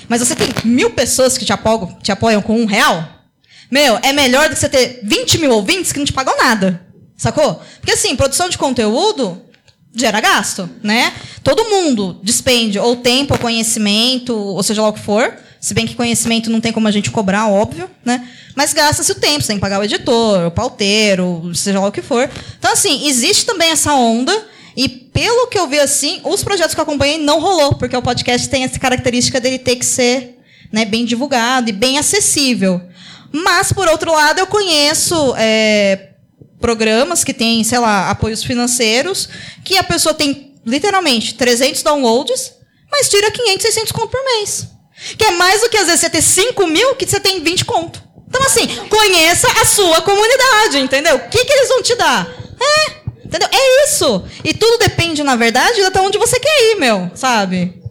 Mas você tem mil pessoas que te apoiam, te apoiam com um real? Meu, é melhor do que você ter 20 mil ouvintes que não te pagam nada. Sacou? Porque assim, produção de conteúdo gera gasto, né? Todo mundo despende ou tempo, ou conhecimento, ou seja lá o que for. Se bem que conhecimento não tem como a gente cobrar, óbvio, né? Mas gasta-se o tempo, você tem que pagar o editor, o pauteiro, seja lá o que for. Então, assim, existe também essa onda e pelo que eu vi assim, os projetos que eu acompanhei não rolou, porque o podcast tem essa característica dele ter que ser né, bem divulgado e bem acessível. Mas, por outro lado, eu conheço é, programas que têm, sei lá, apoios financeiros, que a pessoa tem literalmente 300 downloads, mas tira 500, 600 conto por mês. Que é mais do que às vezes você ter 5 mil que você tem 20 conto. Então, assim, conheça a sua comunidade, entendeu? O que, que eles vão te dar? É, Entendeu? É isso. E tudo depende, na verdade, até onde você quer ir, meu, sabe?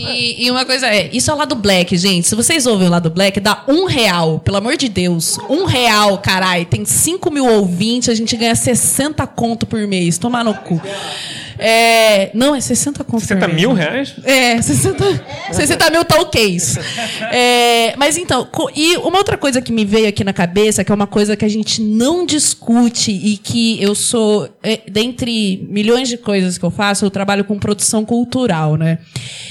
E, e, uma coisa é, isso é o lado black, gente. Se vocês ouvem o lado black, dá um real, pelo amor de Deus. Um real, carai. Tem 5 mil ouvintes, a gente ganha 60 conto por mês. Tomar no cu. É, não, é 60 conto. 60 mil reais? É, 60, 60 mil talks. É, mas então, e uma outra coisa que me veio aqui na cabeça, que é uma coisa que a gente não discute e que eu sou, é, dentre milhões de coisas que eu faço, eu trabalho com produção cultural, né?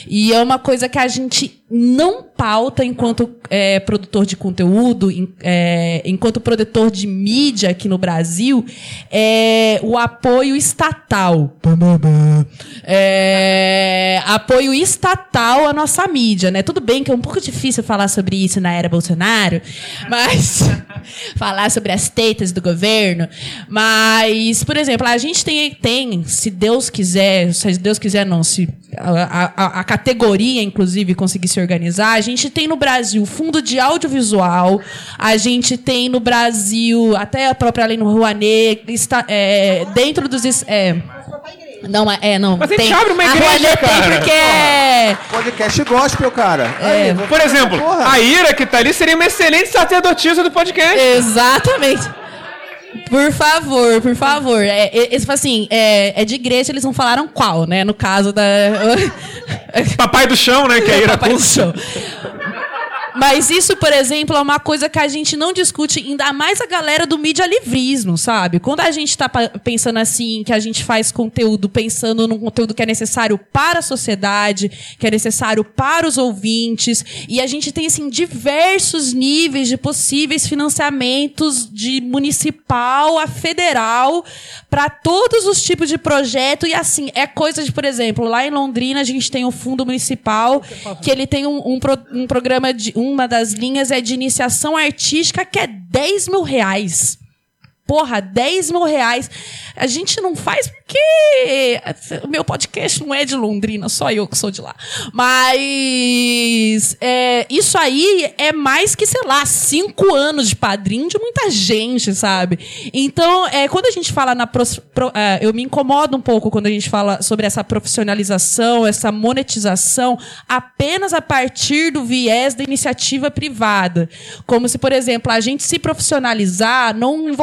E é uma coisa que a gente não pauta enquanto é, produtor de conteúdo, em- é, enquanto produtor de mídia aqui no Brasil, é o apoio estatal. É, apoio estatal à nossa mídia, né? Tudo bem que é um pouco difícil falar sobre isso na era Bolsonaro, mas falar sobre as tetas do governo. Mas, por exemplo, a gente tem, tem se Deus quiser, se Deus quiser não, se a, a- a categoria, inclusive, conseguir se organizar, a gente tem no Brasil fundo de audiovisual, a gente tem no Brasil até a própria lei no Rouanet, está, é, dentro dos... É, não, mas- é, não. Mas a gente tem. abre uma a igreja, Rouanet tem cara. porque é... Podcast gospel, cara. É. Aí, Por exemplo, a Ira que tá ali seria uma excelente sacerdotisa do podcast. Exatamente. Por favor, por favor. É, é, é, tipo assim, é, é de igreja, eles não falaram qual, né? No caso da. Papai do chão, né? Que Ira Papai do chão. Mas isso, por exemplo, é uma coisa que a gente não discute, ainda mais a galera do mídia livrismo, sabe? Quando a gente tá pa- pensando assim, que a gente faz conteúdo pensando num conteúdo que é necessário para a sociedade, que é necessário para os ouvintes, e a gente tem, assim, diversos níveis de possíveis financiamentos de municipal a federal para todos os tipos de projeto, e assim, é coisa de, por exemplo, lá em Londrina a gente tem o fundo municipal, que ele tem um, um, pro- um programa de. Uma das linhas é de iniciação artística que é 10 mil reais. Porra, 10 mil reais. A gente não faz porque o meu podcast não é de Londrina, só eu que sou de lá. Mas é, isso aí é mais que, sei lá, cinco anos de padrinho de muita gente, sabe? Então, é, quando a gente fala na. pros- pro- é, eu me incomodo um pouco quando a gente fala sobre essa profissionalização, essa monetização, apenas a partir do viés da iniciativa privada. Como se, por exemplo, a gente se profissionalizar não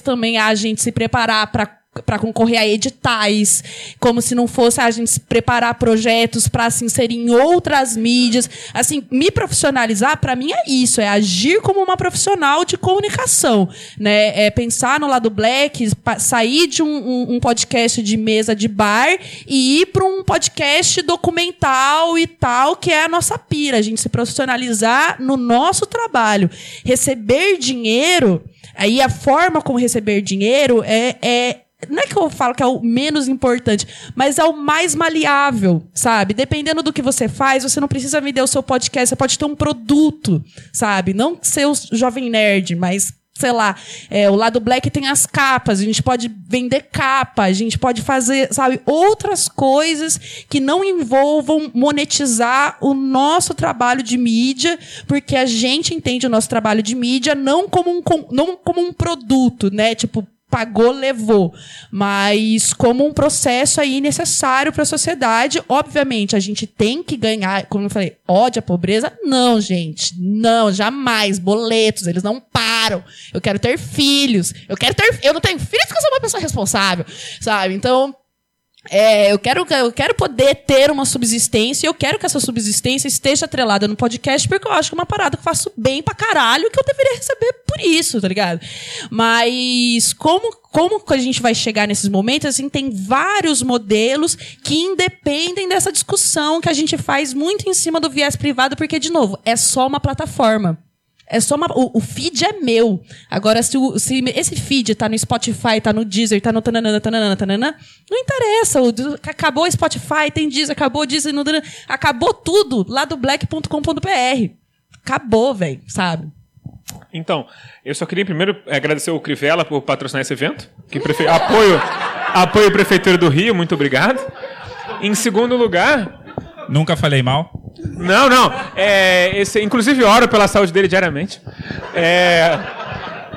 também a gente se preparar para para concorrer a editais, como se não fosse a gente preparar projetos para se inserir em outras mídias. Assim, me profissionalizar para mim é isso, é agir como uma profissional de comunicação, né? É pensar no lado black, sair de um, um- um podcast de mesa de bar e ir para um podcast documental e tal, que é a nossa pira, a gente se profissionalizar no nosso trabalho, receber dinheiro Aí a forma como receber dinheiro é, é. Não é que eu falo que é o menos importante, mas é o mais maleável, sabe? Dependendo do que você faz, você não precisa vender o seu podcast, você pode ter um produto, sabe? Não ser o jovem nerd, mas sei lá, é, o lado black tem as capas, a gente pode vender capa, a gente pode fazer, sabe, outras coisas que não envolvam monetizar o nosso trabalho de mídia, porque a gente entende o nosso trabalho de mídia não como um, não como um produto, né? Tipo, pagou, levou, mas como um processo aí necessário para a sociedade. Obviamente, a gente tem que ganhar, como eu falei, ódio à pobreza? Não, gente, não, jamais. Boletos, eles não param. Eu quero ter filhos, eu quero ter, eu não tenho filhos porque eu sou uma pessoa responsável, sabe? Então, é, eu, quero, eu quero poder ter uma subsistência e eu quero que essa subsistência esteja atrelada no podcast, porque eu acho que é uma parada que eu faço bem pra caralho que eu deveria receber por isso, tá ligado? Mas como, como que a gente vai chegar nesses momentos? Assim, tem vários modelos que independem dessa discussão que a gente faz muito em cima do viés privado, porque, de novo, é só uma plataforma. É só uma, o, o feed é meu. Agora, se, o- se esse feed tá no Spotify, tá no Deezer, tá no tananana, tananana, tananana, não interessa. O, acabou o Spotify, tem Deezer, acabou o Deezer, no, acabou tudo lá do black.com.br. Acabou, velho, sabe? Então, eu só queria primeiro agradecer o Crivella por patrocinar esse evento. Que prefe... apoio, apoio Prefeitura do Rio, muito obrigado. Em segundo lugar. Nunca falei mal. Não, não. É, esse, inclusive, oro pela saúde dele diariamente. É,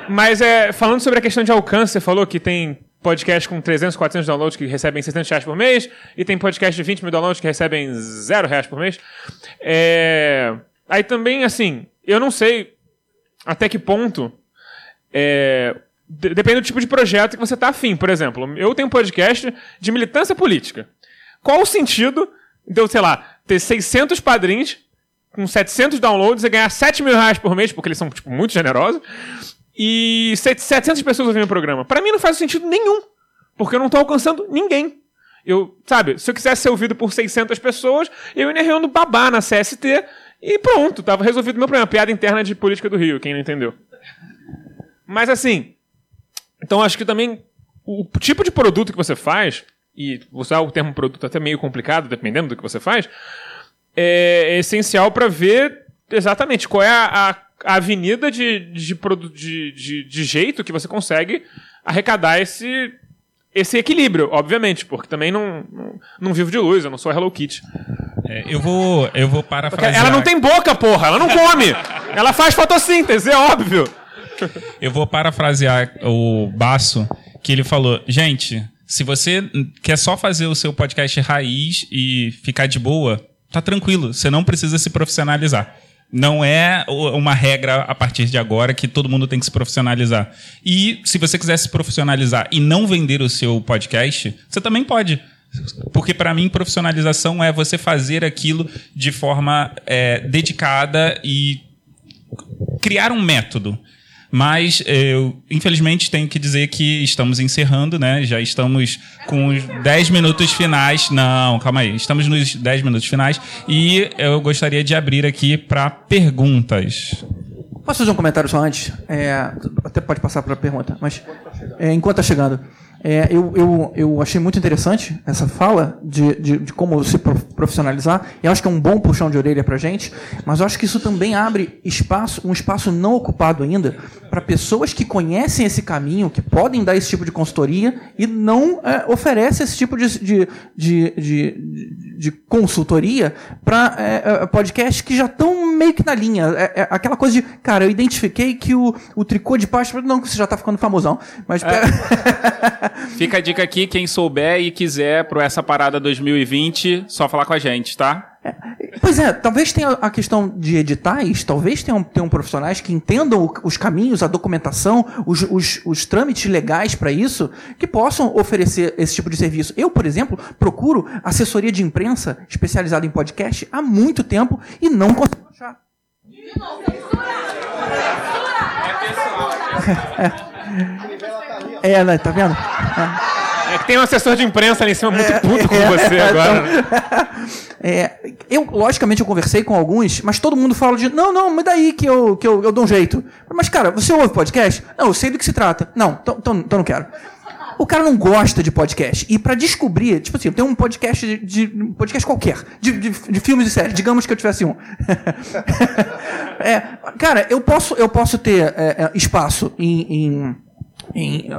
mas é, falando sobre a questão de alcance, você falou que tem podcast com 300, 400 downloads que recebem 600 reais por mês, e tem podcast de 20 mil downloads que recebem 0 reais por mês. É, aí também, assim, eu não sei até que ponto. É, de- depende do tipo de projeto que você está afim. Por exemplo, eu tenho um podcast de militância política. Qual o sentido eu, sei lá, ter 600 padrinhos com 700 downloads e ganhar 7 mil reais por mês, porque eles são tipo, muito generosos, e 700 pessoas ouvindo o programa? Para mim não faz sentido nenhum, porque eu não tô alcançando ninguém. Eu, sabe, se eu quisesse ser ouvido por 600 pessoas, eu ia reunindo babá na CST E pronto, tava resolvido meu problema. Piada interna de política do Rio, quem não entendeu. Mas assim, então acho que também o tipo de produto que você faz, e usar o termo produto é até meio complicado, dependendo do que você faz, é, essencial para ver exatamente qual é a, a, avenida de, de, de, de, de jeito que você consegue arrecadar esse, esse equilíbrio, obviamente, porque também não, não, não vivo de luz, eu não sou Hello Kitty. É, eu vou, eu vou Porque parafrasear. ela não tem boca, porra, ela não come. ela faz fotossíntese, é óbvio. Eu vou parafrasear o Baço, que ele falou: gente, se você quer só fazer o seu podcast raiz e ficar de boa, tá tranquilo, você não precisa se profissionalizar. Não é uma regra a partir de agora que todo mundo tem que se profissionalizar. E se você quiser se profissionalizar e não vender o seu podcast, você também pode. Porque para mim profissionalização é você fazer aquilo de forma é, dedicada e criar um método. Mas eu, infelizmente, tenho que dizer que estamos encerrando, né? Já estamos com os 10 minutos finais. Não, calma aí. Estamos nos 10 minutos finais. E eu gostaria de abrir aqui para perguntas. Posso fazer um comentário só antes? É, até pode passar para a pergunta, mas é, enquanto está chegando. É, eu, eu, eu achei muito interessante essa fala de, de, de como se prof- profissionalizar. E acho que é um bom puxão de orelha para gente. Mas eu acho que isso também abre espaço, um espaço não ocupado ainda para pessoas que conhecem esse caminho, que podem dar esse tipo de consultoria e não é, oferece esse tipo de, de, de, de, de consultoria para podcasts que já estão meio que na linha. É, é aquela coisa de, cara, eu identifiquei que o, o tricô de pasta. Não, que você já está ficando famosão. Mas Fica a dica aqui, quem souber e quiser pro essa parada 2020, só falar com a gente, tá? Pois é, talvez tenha a questão de editais, talvez tenham, tenham profissionais que entendam o- os caminhos, a documentação, os, os, os trâmites legais para isso, que possam oferecer esse tipo de serviço. Eu, por exemplo, procuro assessoria de imprensa especializada em podcast há muito tempo e não consigo achar. É, né, tá vendo? É que tem um assessor de imprensa ali em cima muito puto com você agora. né? É, eu, logicamente, eu conversei com alguns, mas todo mundo fala de, não, não, mas daí que eu, que eu, eu dou um jeito. Mas, cara, você ouve podcast? Não, eu sei do que se trata. Não, então então- então não quero. O cara não gosta de podcast. E pra descobrir, tipo assim, eu tenho um podcast de, de- um podcast qualquer, de, de, de filmes e séries. Digamos que eu tivesse um. É, cara, eu posso, eu posso ter é, é, espaço em, em- em,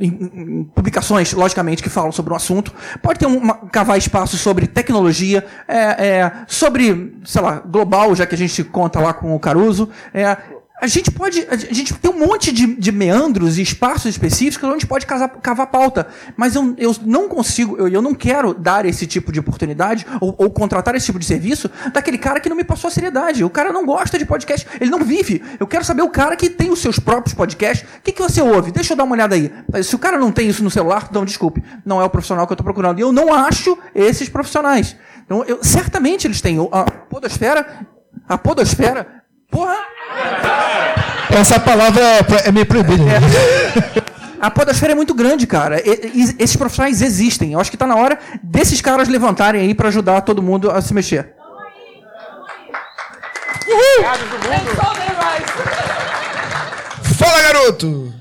em- em publicações, logicamente, que falam sobre um assunto. Pode ter uma, cavar espaço sobre tecnologia, é, é, sobre, sei lá, global, já que a gente conta lá com o Caruso. É, a gente pode. A gente tem um monte de, de meandros e espaços específicos onde pode casar, cavar pauta. Mas eu, eu não consigo, eu, eu não quero dar esse tipo de oportunidade ou, ou contratar esse tipo de serviço daquele cara que não me passou a seriedade. O cara não gosta de podcast, ele não vive. Eu quero saber o cara que tem os seus próprios podcasts. O que, que você ouve? Deixa eu dar uma olhada aí. Se o cara não tem isso no celular, então desculpe, não é o profissional que eu estou procurando. E eu não acho esses profissionais. Então, eu, certamente eles têm a podosfera. A podosfera. Porra! Essa palavra é meio proibida. A podosfera é muito grande, cara. E- e- esses profissionais existem. Eu acho que tá na hora desses caras levantarem aí para ajudar todo mundo a se mexer. Fala, garoto!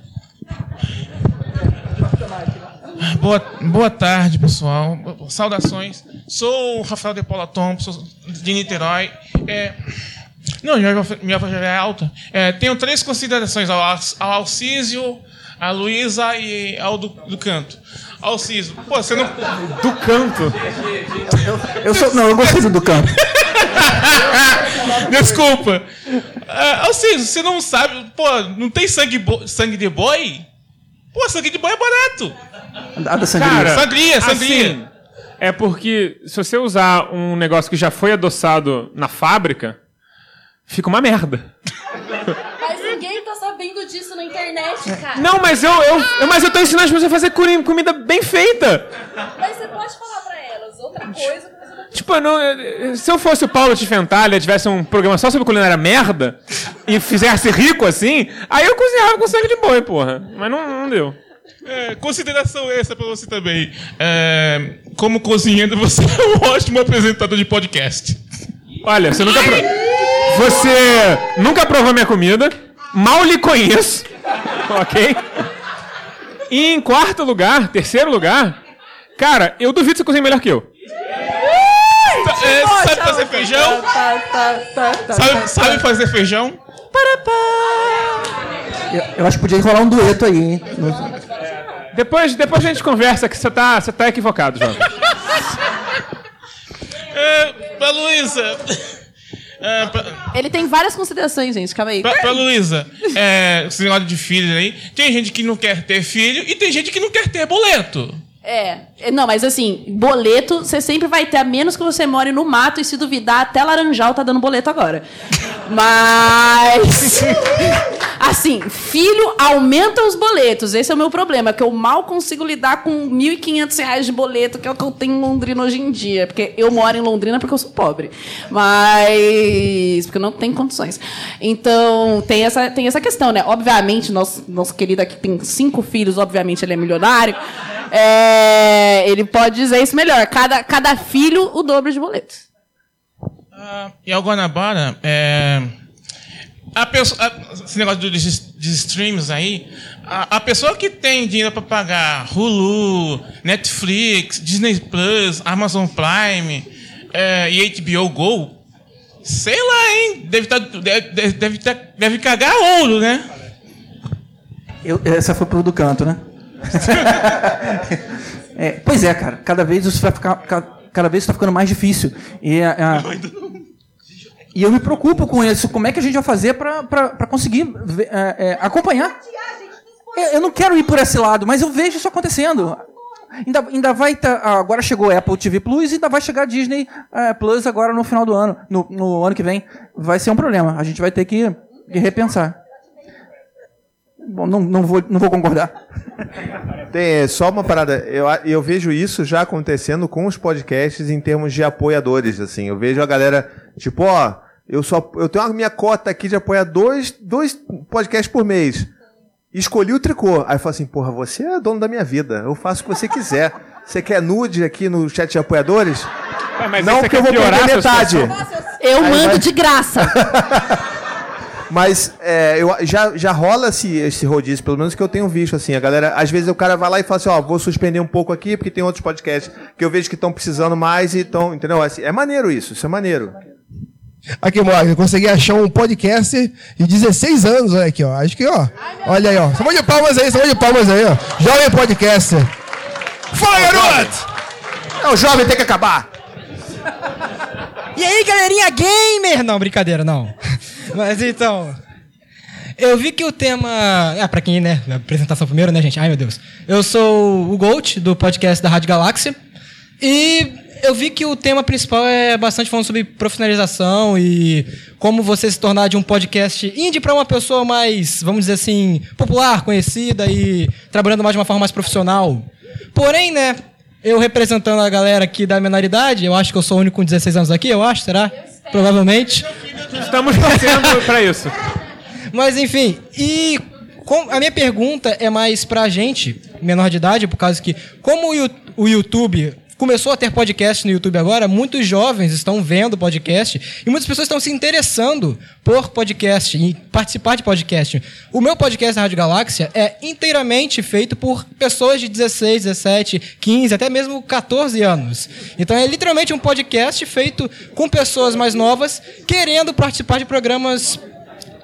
Boa, boa tarde, pessoal. Saudações. Sou o Rafael de Paula Thompson, de Niterói. É, não, minha, voz- minha voz já é alta. É, tenho três considerações ao, ao Alcísio, a Luísa e ao do, do Canto. Alcísio, pô, você não. Do Canto? Eu sou, não, eu gostei do canto. Desculpa. É, Alcísio, você não sabe. Pô, não tem sangue, bo- sangue de boi? Pô, sangue de boi é barato. A da sangria. Cara, Sangria, sangria. assim, é porque se você usar um negócio que já foi adoçado na fábrica, fica uma merda. Mas ninguém tá sabendo disso na internet, cara. Não, mas eu, eu, eu- mas eu tô ensinando as pessoas a fazer comida bem feita. Mas você pode falar pra elas outra coisa que você não Tipo, não- se eu fosse o Paulo de Fentalha, tivesse um programa só sobre culinária merda e fizesse rico assim, aí eu cozinhava com sangue de boi, porra. Mas não, não deu. É, consideração essa pra você também. É, como cozinheiro, você é um ótimo apresentador de podcast. Olha, você nunca. pro- Você nunca provou minha comida, mal lhe conheço, ok? E em quarto lugar, terceiro lugar, cara, eu duvido que você cozinha melhor que eu. É, sabe fazer feijão? Sabe, sabe fazer feijão? Eu, eu acho que podia rolar um dueto aí, hein? Depois, depois a gente conversa que você tá, você tá equivocado, jovem. É, Luísa. É, pra, Ele tem várias considerações, gente. Calma aí. pra, pra Luísa, é, esse negócio de filho aí. Tem gente que não quer ter filho e tem gente que não quer ter boleto. É, é, não, mas assim, boleto você sempre vai ter, a menos que você more no mato e se duvidar, até Laranjal tá dando boleto agora. Mas. Assim, filho aumenta os boletos. Esse é o meu problema, que eu mal consigo lidar com 1.500 reais de boleto, que é o que eu tenho em Londrina hoje em dia. Porque eu moro em Londrina porque eu sou pobre. Mas. Porque eu não tenho condições. Então, tem essa, tem essa questão, né? Obviamente, nosso, nosso querido aqui tem cinco filhos, obviamente ele é milionário. É, ele pode dizer isso melhor. Cada, cada filho, o dobro de boletos. E ao Guanabara, é, a pessoa, esse negócio dos dos streams aí, a, a pessoa que tem dinheiro para pagar Hulu, Netflix, Disney Plus, Amazon Prime é, e HBO Go, sei lá, hein? Deve, tá, deve, deve, deve, tá- deve cagar ouro, né? Eu- essa foi pro do canto, né? É, pois é, cara. Cada vez isso vai ficar. ca- Cada vez está ficando mais difícil. E, a- a- e eu me preocupo com isso. Como é que a gente vai fazer para conseguir é, é, acompanhar? Eu, não quero ir por esse lado, mas eu vejo isso acontecendo. Ainda, ainda vai tá, agora chegou a Apple TV Plus e ainda vai chegar a Disney é, Plus agora no final do ano, no, no ano que vem. Vai ser um problema. A gente vai ter que, que repensar. Bom, não, não, vou, não vou concordar. Tem só uma parada. Eu, eu vejo isso já acontecendo com os podcasts em termos de apoiadores. Assim, eu vejo a galera tipo, ó, eu só eu tenho a minha cota aqui de apoiar dois, dois podcasts por mês. Escolhi o tricô. Aí eu falo assim, porra, você é dono da minha vida. Eu faço o que você quiser. Você quer nude aqui no chat de apoiadores? Ah, mas não, porque eu vou piorar perder metade. Eu mando de graça. Mas é, eu, já, já rola esse, esse rodízio, pelo menos que eu tenho visto, assim. A galera, às vezes o cara vai lá e fala assim, ó, vou suspender um pouco aqui, porque tem outros podcasts que eu vejo que estão precisando mais e estão, entendeu? Assim, é maneiro isso, isso é maneiro. Aqui, Morgan, eu consegui achar um podcast de 16 anos, olha aqui, ó. Acho que, ó. Olha aí, ó. Salva de palmas aí, salva de palmas aí, ó. Jovem podcaster. Fala, garoto! É, o jovem tem que acabar. E aí, galerinha gamer? Não, brincadeira, não. Mas então. Eu vi que o tema. Ah, pra quem, né? Apresentação primeiro, né, gente? Ai, meu Deus. Eu sou o Gold, do podcast da Rádio Galáxia. E eu vi que o tema principal é bastante falando sobre profissionalização e como você se tornar de um podcast indie para uma pessoa mais, vamos dizer assim, popular, conhecida e trabalhando mais de uma forma mais profissional. Porém, né, eu representando a galera aqui da menoridade, eu acho que eu sou o único com 16 anos aqui, eu acho, será? Provavelmente. Estamos torcendo para isso. Mas enfim, e com- a minha pergunta é mais pra gente, menor de idade, por causa que, como o, o YouTube começou a ter podcast no YouTube agora, muitos jovens estão vendo podcast e muitas pessoas estão se interessando por podcast e participar de podcast. O meu podcast da Rádio Galáxia é inteiramente feito por pessoas de 16, 17, 15, até mesmo 14 anos. Então é literalmente um podcast feito com pessoas mais novas querendo participar de programas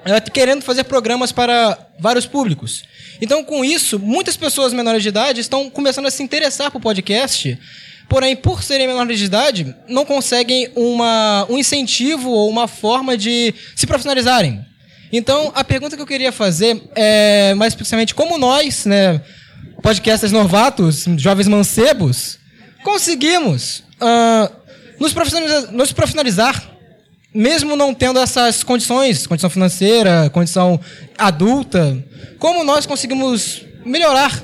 tá querendo fazer programas para vários públicos. Então, com isso, muitas pessoas menores de idade estão começando a se interessar por podcast, porém, por serem menores de idade, não conseguem uma, um incentivo ou uma forma de se profissionalizarem. Então, a pergunta que eu queria fazer é, mais especificamente, como nós, né, podcasters novatos, jovens mancebos, conseguimos ah, nos, profissionaliza- nos profissionalizar mesmo não tendo essas condições, condição financeira, condição adulta, como nós conseguimos melhorar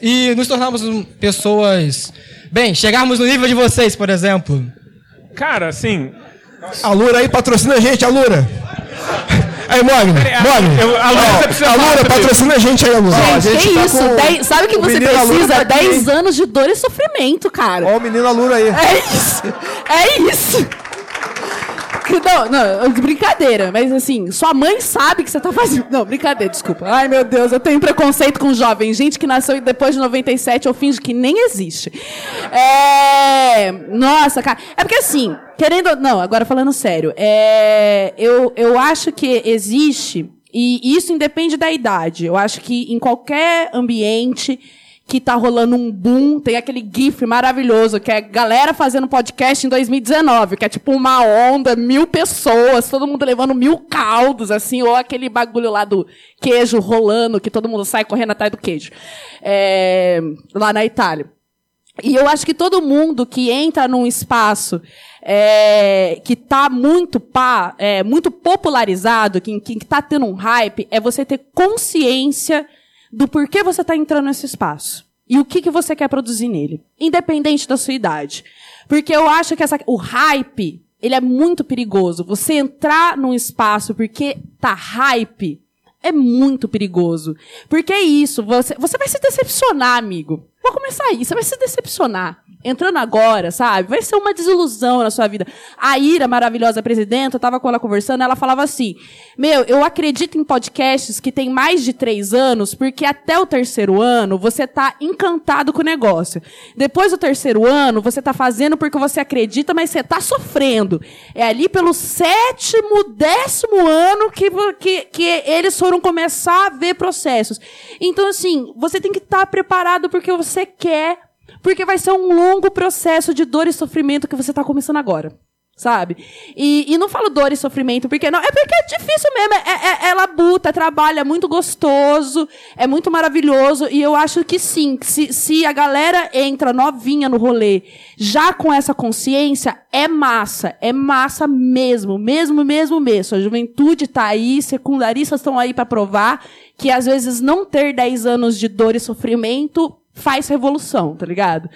e nos tornarmos pessoas. Bem, chegarmos no nível de vocês, por exemplo. Cara, assim. Alura aí, patrocina a gente, Alura. Aí, Mogno, Mogno. eu- Alura, sobre patrocina a gente aí, Alura. Ó, a Gente, gente que tá isso? com Dez- sabe o que você precisa? tá aqui, 10 hein? anos de dor e sofrimento, cara. Ó o menino Alura aí. É isso. É isso. Não, não, brincadeira, mas assim, sua mãe sabe que você tá fazendo. Não, brincadeira, desculpa. Ai, meu Deus, eu tenho preconceito com jovem. Gente que nasceu depois de 97, eu finge que nem existe. É. Nossa, cara. É porque assim, querendo. Não, agora falando sério. É... Eu, eu acho que existe. E isso independe da idade. Eu acho que em qualquer ambiente que tá rolando um boom, tem aquele GIF maravilhoso, que é galera fazendo podcast em 2019, que é tipo uma onda, mil pessoas, todo mundo levando mil caldos, assim, ou aquele bagulho lá do queijo rolando, que todo mundo sai correndo atrás do queijo. É, lá na Itália. E eu acho que todo mundo que entra num espaço é, que está muito pá, é, muito popularizado, que, que está tendo um hype, é você ter consciência do porquê você está entrando nesse espaço. E o que, que você quer produzir nele. Independente da sua idade. Porque eu acho que essa, o hype, ele é muito perigoso. Você entrar num espaço porque tá hype, é muito perigoso. Porque é isso, você, você vai se decepcionar, amigo. Vou começar aí, você vai se decepcionar entrando agora, sabe? Vai ser uma desilusão na sua vida. A Ira, maravilhosa presidenta, eu tava com ela conversando, ela falava assim: Meu, eu acredito em podcasts que tem mais de três anos, porque até o terceiro ano você tá encantado com o negócio. Depois do terceiro ano, você tá fazendo porque você acredita, mas você tá sofrendo. É ali pelo sétimo, décimo ano que, que, que eles foram começar a ver processos. Então, assim, você tem que estar tá preparado porque você quer porque vai ser um longo processo de dor e sofrimento que você está começando agora. Sabe? E, e não falo dor e sofrimento, porque não. É porque é difícil mesmo. É, é, é labuta, trabalha, é muito gostoso, é muito maravilhoso. E eu acho que sim, se, se a galera entra novinha no rolê, já com essa consciência, é massa. É massa mesmo, mesmo, mesmo, mesmo. A juventude tá aí, secundaristas estão aí para provar que às vezes não ter 10 anos de dor e sofrimento faz revolução, tá ligado?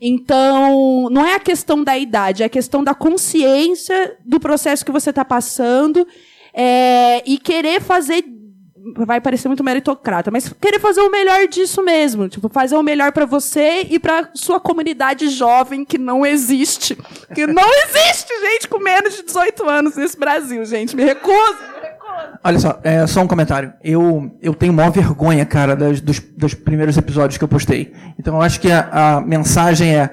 Então, não é a questão da idade, é a questão da consciência do processo que você está passando é, e querer fazer. Vai parecer muito meritocrata, mas querer fazer o melhor disso mesmo. Tipo, fazer o melhor para você e para sua comunidade jovem que não existe. Que não existe gente com menos de 18 anos nesse Brasil, gente. Me recuso. Olha só, é só um comentário. Eu, eu tenho maior vergonha, cara, das, dos, dos primeiros episódios que eu postei. Então eu acho que a, a mensagem é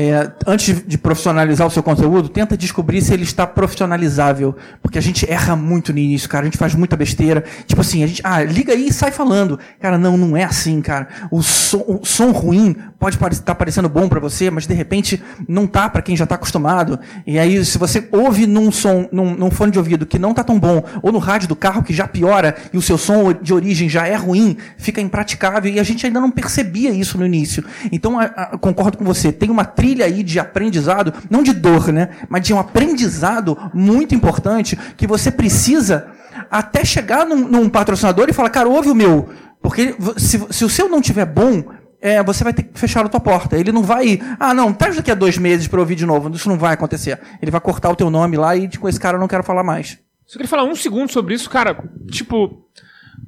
é, antes de profissionalizar o seu conteúdo, tenta descobrir se ele está profissionalizável. Porque a gente erra muito início, cara. A gente faz muita besteira. Tipo assim, a gente, ah, liga aí e sai falando. Cara, não, não é assim, cara. O som, o som ruim pode estar tá parecendo bom para você, mas de repente não tá para quem já está acostumado. E aí, se você ouve num som, num, num, fone de ouvido que não tá tão bom, ou no rádio do carro que já piora e o seu som de origem já é ruim, fica impraticável. E a gente ainda não percebia isso no início. Então, a, a, concordo com você. Tem uma trilha aí de aprendizado, não de dor, né? Mas de um aprendizado muito importante que você precisa até chegar num, num patrocinador e falar, cara, ouve o meu. Porque se, se o seu não tiver bom, é, você vai ter que fechar a tua porta. Ele não vai, ah, não, traz daqui a dois meses para ouvir de novo. Isso não vai acontecer. Ele vai cortar o teu nome lá e com esse cara eu não quero falar mais. Só queria falar um segundo sobre isso, cara. Tipo,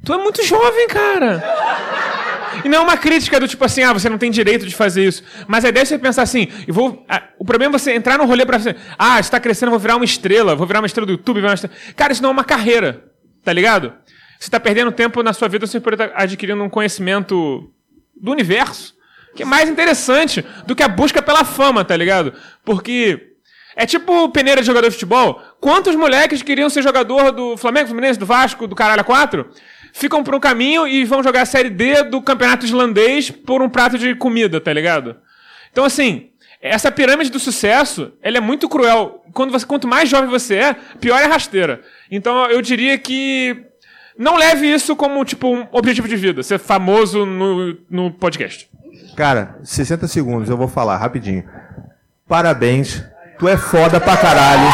tu é muito jovem, cara. E não é uma crítica do tipo assim, ah, você não tem direito de fazer isso. Mas a ideia é você pensar assim, eu vou. Ah, o problema é você entrar no rolê pra você. Ah, está crescendo, eu vou virar uma estrela, vou virar uma estrela do YouTube, virar uma estrela. Cara, isso não é uma carreira, tá ligado? Você está perdendo tempo na sua vida, você pode estar adquirindo um conhecimento do universo, que é mais interessante do que a busca pela fama, tá ligado? Porque. É tipo peneira de jogador de futebol. Quantos moleques queriam ser jogador do Flamengo, Fluminense, do Vasco, do Caralho 4? Ficam por um caminho e vão jogar a Série D do campeonato islandês por um prato de comida, tá ligado? Então, assim, essa pirâmide do sucesso, ela é muito cruel. Quando você, quanto mais jovem você é, pior é a rasteira. Então, eu diria que não leve isso como, tipo, um objetivo de vida, ser famoso no, no podcast. Cara, 60 segundos, eu vou falar rapidinho. Parabéns, tu é foda pra caralho.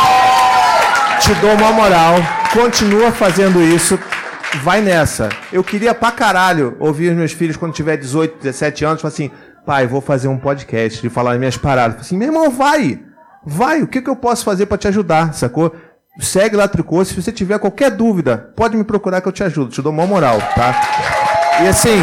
Te dou uma moral, continua fazendo isso vai nessa. Eu queria pra caralho ouvir os meus filhos quando tiver 18, 17 anos, falar assim, pai, vou fazer um podcast de falar minhas paradas. Assim, meu irmão, vai! Vai, o que, que eu posso fazer para te ajudar, sacou? Segue lá Tricô, se você tiver qualquer dúvida, pode me procurar que eu te ajudo, te dou uma moral, tá? E assim,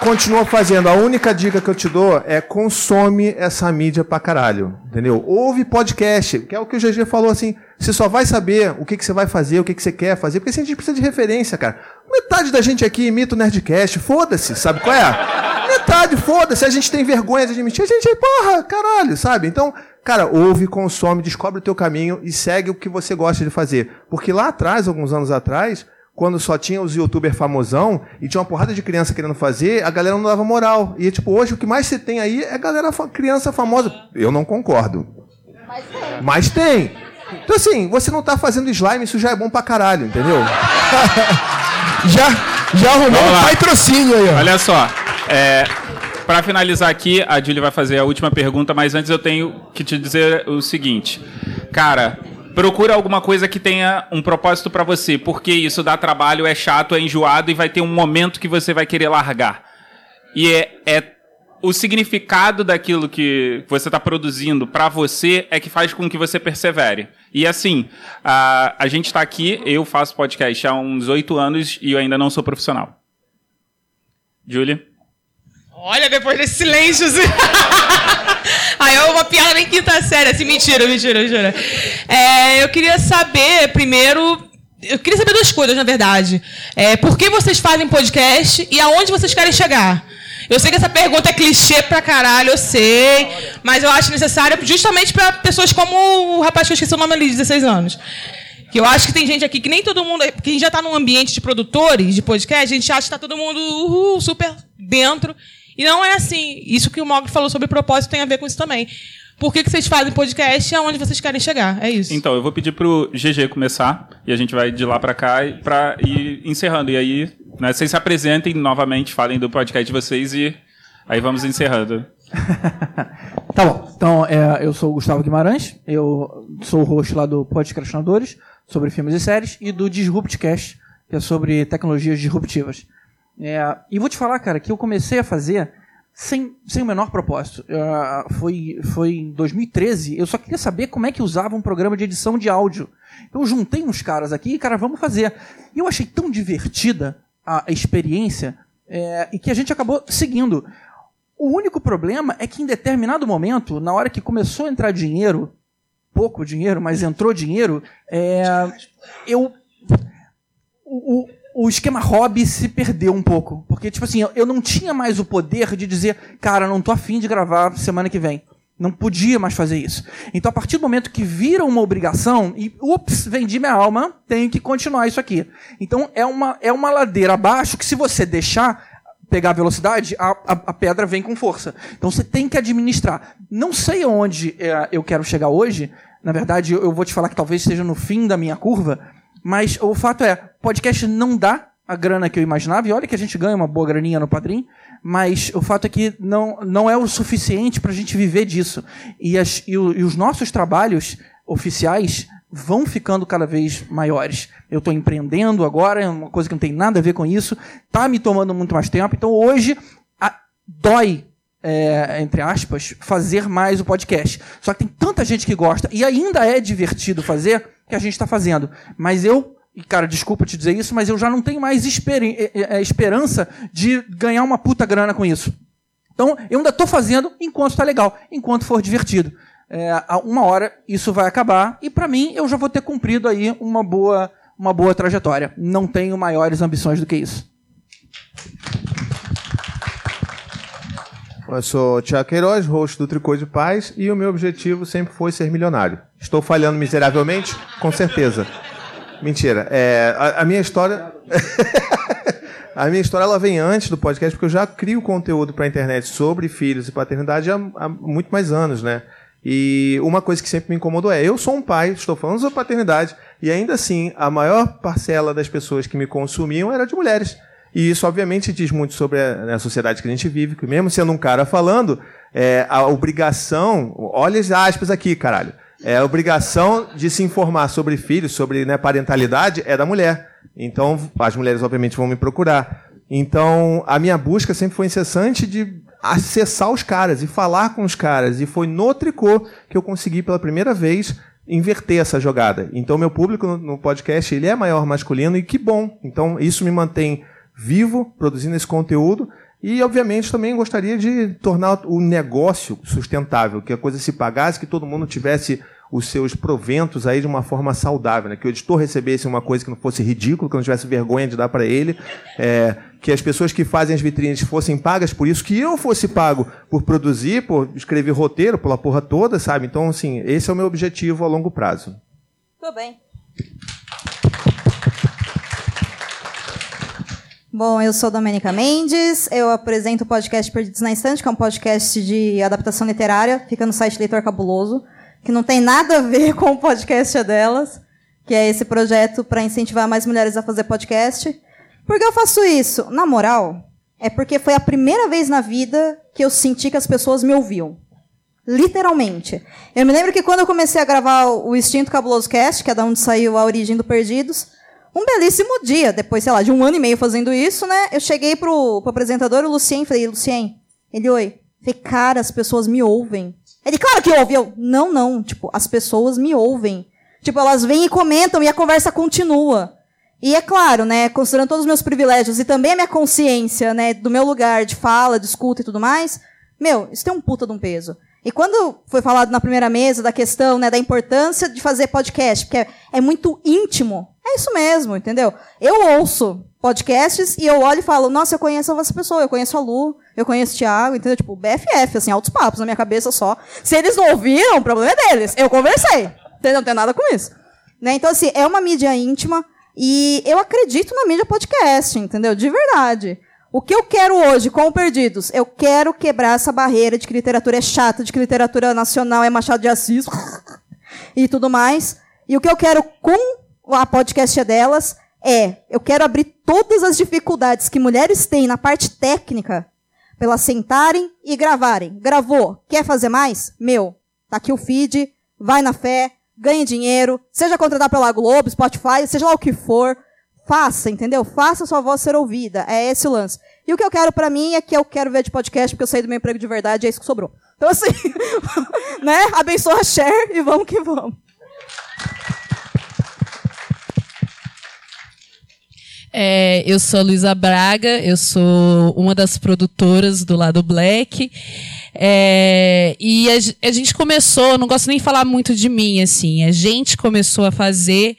continua fazendo. A única dica que eu te dou é consome essa mídia pra caralho, entendeu? Ouve podcast, que é o que o GG falou assim, Você só vai saber o que, que você vai fazer, o que, que você quer fazer, porque assim, a gente precisa de referência, cara. Metade da gente aqui imita o Nerdcast, foda-se, sabe qual é? Metade, foda-se, a gente tem vergonha de admitir, a gente, porra, caralho, sabe? Então, cara, ouve, consome, descobre o teu caminho e segue o que você gosta de fazer. Porque lá atrás, alguns anos atrás, quando só tinha os youtubers famosão e tinha uma porrada de criança querendo fazer, a galera não dava moral. E, tipo, hoje o que mais você tem aí é galera, criança famosa. Eu não concordo. Mas tem. Então, assim, você não tá fazendo slime, isso já é bom pra caralho, entendeu? já, já arrumou Vamos um lá. patrocínio aí, ó. Olha só, é, para finalizar aqui, a Julie vai fazer a última pergunta, mas antes eu tenho que te dizer o seguinte. Cara, procura alguma coisa que tenha um propósito pra você, porque isso dá trabalho, é chato, é enjoado e vai ter um momento que você vai querer largar. E é, é o significado daquilo que você está produzindo pra você é que faz com que você persevere. E assim, a, a gente está aqui, eu faço podcast há uns oito anos e eu ainda não sou profissional. Julie? Olha, depois desse silêncio. Assim... Aí é uma piada nem quinta série, assim, mentira, mentira, mentira. É, eu queria saber, primeiro. Eu queria saber duas coisas, na verdade. É, por que vocês fazem podcast e aonde vocês querem chegar? Eu sei que essa pergunta é clichê pra caralho, eu sei. Mas eu acho necessária justamente pra pessoas como o rapaz que eu esqueci o nome ali, de 16 anos. Que eu acho que tem gente aqui que nem todo mundo. Quem já está num ambiente de produtores de podcast, a gente acha que está todo mundo super dentro. E não é assim. Isso que o Mogli falou sobre propósito tem a ver com isso também. Por que, que vocês fazem podcast e aonde vocês querem chegar? É isso. Então, eu vou pedir pro GG começar e a gente vai de lá pra cá e pra ir encerrando. E aí, né, vocês se apresentem novamente, falem do podcast de vocês e aí vamos encerrando. Tá bom. Então, é, eu sou o Gustavo Guimarães, eu sou o host lá do Podcastinadores, sobre filmes e séries, e do Disruptcast, que é sobre tecnologias disruptivas. É, e vou te falar, cara, que eu comecei a fazer sem, sem o menor propósito. É, foi, foi em 2013, eu só queria saber como é que usava um programa de edição de áudio. Eu juntei uns caras aqui e, cara, vamos fazer. E eu achei tão divertida a experiência é, e que a gente acabou seguindo. O único problema é que em determinado momento, na hora que começou a entrar dinheiro, pouco dinheiro, mas entrou dinheiro, é, eu. O, o, esquema hobby se perdeu um pouco. Porque, tipo assim, eu, eu não tinha mais o poder de dizer, cara, não tô afim de gravar semana que vem. Não podia mais fazer isso. Então, a partir do momento que vira uma obrigação, e ups, vendi minha alma, tenho que continuar isso aqui. Então, é uma, é uma ladeira abaixo que, se você deixar pegar velocidade, a, a, a pedra vem com força. Então, você tem que administrar. Não sei aonde é, eu quero chegar hoje. Na verdade, eu, eu vou te falar que talvez esteja no fim da minha curva. Mas o fato é, podcast não dá a grana que eu imaginava. E olha que a gente ganha uma boa graninha no Padrim. Mas o fato é que não, não é o suficiente para a gente viver disso. E, as, e, o, e os nossos trabalhos oficiais vão ficando cada vez maiores. Eu estou empreendendo agora, é uma coisa que não tem nada a ver com isso, está me tomando muito mais tempo. Então hoje a, dói, é, entre aspas, fazer mais o podcast. Só que tem tanta gente que gosta e ainda é divertido fazer que a gente está fazendo. Mas eu e, cara, desculpa te dizer isso, mas eu já não tenho mais esper esperança de ganhar uma puta grana com isso. Então, eu ainda estou fazendo enquanto está legal, enquanto for divertido. É, uma hora isso vai acabar e, para mim, eu já vou ter cumprido aí uma boa, uma boa trajetória. Não tenho maiores ambições do que isso. Eu sou Tiago Queiroz, host do Tricô de Paz, e o meu objetivo sempre foi ser milionário. Estou falhando miseravelmente? Com certeza. Mentira. É, a, a, minha história. a minha história ela vem antes do podcast, porque eu já crio conteúdo para a internet sobre filhos e paternidade há, há, muito mais anos, né? E uma coisa que sempre me incomodou é: eu sou um pai, estou falando sobre paternidade, e ainda assim, a maior parcela das pessoas que me consumiam era de mulheres. E isso, obviamente, diz muito sobre a, né, a sociedade que a gente vive, que mesmo sendo um cara falando, é, a obrigação. Olha as aspas aqui, caralho. É, a obrigação de se informar sobre filhos, sobre né, parentalidade, é da mulher. Então, as mulheres, obviamente, vão me procurar. Então, a minha busca sempre foi incessante de acessar os caras e falar com os caras. E foi no tricô que eu consegui, pela primeira vez, inverter essa jogada. Então, meu público no, podcast ele é maior masculino e que bom. Então, isso me mantém vivo, produzindo esse conteúdo. E, obviamente, também gostaria de tornar o negócio sustentável, que a coisa se pagasse, que todo mundo tivesse os seus proventos aí de uma forma saudável, né? Que o editor recebesse uma coisa que não fosse ridículo, que não tivesse vergonha de dar para ele, é, que as pessoas que fazem as vitrines fossem pagas por isso, que eu fosse pago por produzir, por escrever roteiro, pela porra toda, sabe? Então, assim, esse é o meu objetivo a longo prazo. Tudo bem. Bom, eu sou Domênica Mendes, eu apresento o podcast Perdidos na Estante, que é um podcast de adaptação literária, fica no site Leitor Cabuloso, que não tem nada a ver com o podcast delas, que é esse projeto para incentivar mais mulheres a fazer podcast. Por que eu faço isso? Na moral, é porque foi a primeira vez na vida que eu senti que as pessoas me ouviam. Literalmente. Eu me lembro que quando eu comecei a gravar o Instinto Cabuloso Cast, que é da onde saiu a origem do Perdidos, um belíssimo dia, depois, sei lá, de um ano e meio fazendo isso, né? Eu cheguei pro, pro apresentador, o Lucien, falei, Lucien, ele, oi. Falei, cara, as pessoas me ouvem. Ele, claro que ouve. Eu, não, não. Tipo, as pessoas me ouvem. Tipo, elas vêm e comentam e a conversa continua. E é claro, né, considerando todos os meus privilégios e também a minha consciência, né, do meu lugar de fala, de escuta e tudo mais, meu, isso tem um puta de um peso. E quando foi falado na primeira mesa da questão, né, da importância de fazer podcast, porque é, é muito íntimo, é isso mesmo, entendeu? Eu ouço podcasts e eu olho e falo, nossa, eu conheço essa pessoa, eu conheço a Lu, eu conheço o Thiago, entendeu? Tipo, BFF, assim, altos papos na minha cabeça só. Se eles não ouviram, o problema é deles. Eu conversei, entendeu? Não tem nada com isso. Né? Então, assim, é uma mídia íntima e eu acredito na mídia podcast, entendeu? De verdade. O que eu quero hoje com o Perdidos? Eu quero quebrar essa barreira de que literatura é chata, de que literatura nacional é Machado de Assis e tudo mais. E o que eu quero com a podcast delas é, eu quero abrir todas as dificuldades que mulheres têm na parte técnica para elas sentarem e gravarem. Gravou, quer fazer mais? Meu, tá aqui o feed, vai na fé, ganhe dinheiro, seja contratado pela Globo, Spotify, seja lá o que for, faça, entendeu? Faça sua voz ser ouvida. É esse o lance. E o que eu quero para mim é que eu quero ver de podcast, porque eu saí do meu emprego de verdade, é isso que sobrou. Então, assim, né? Abençoa a share e vamos que vamos. É, eu sou a Luísa Braga, eu sou uma das produtoras do lado Black. É, e a, a, gente começou, não gosto nem de falar muito de mim, assim, a gente começou a fazer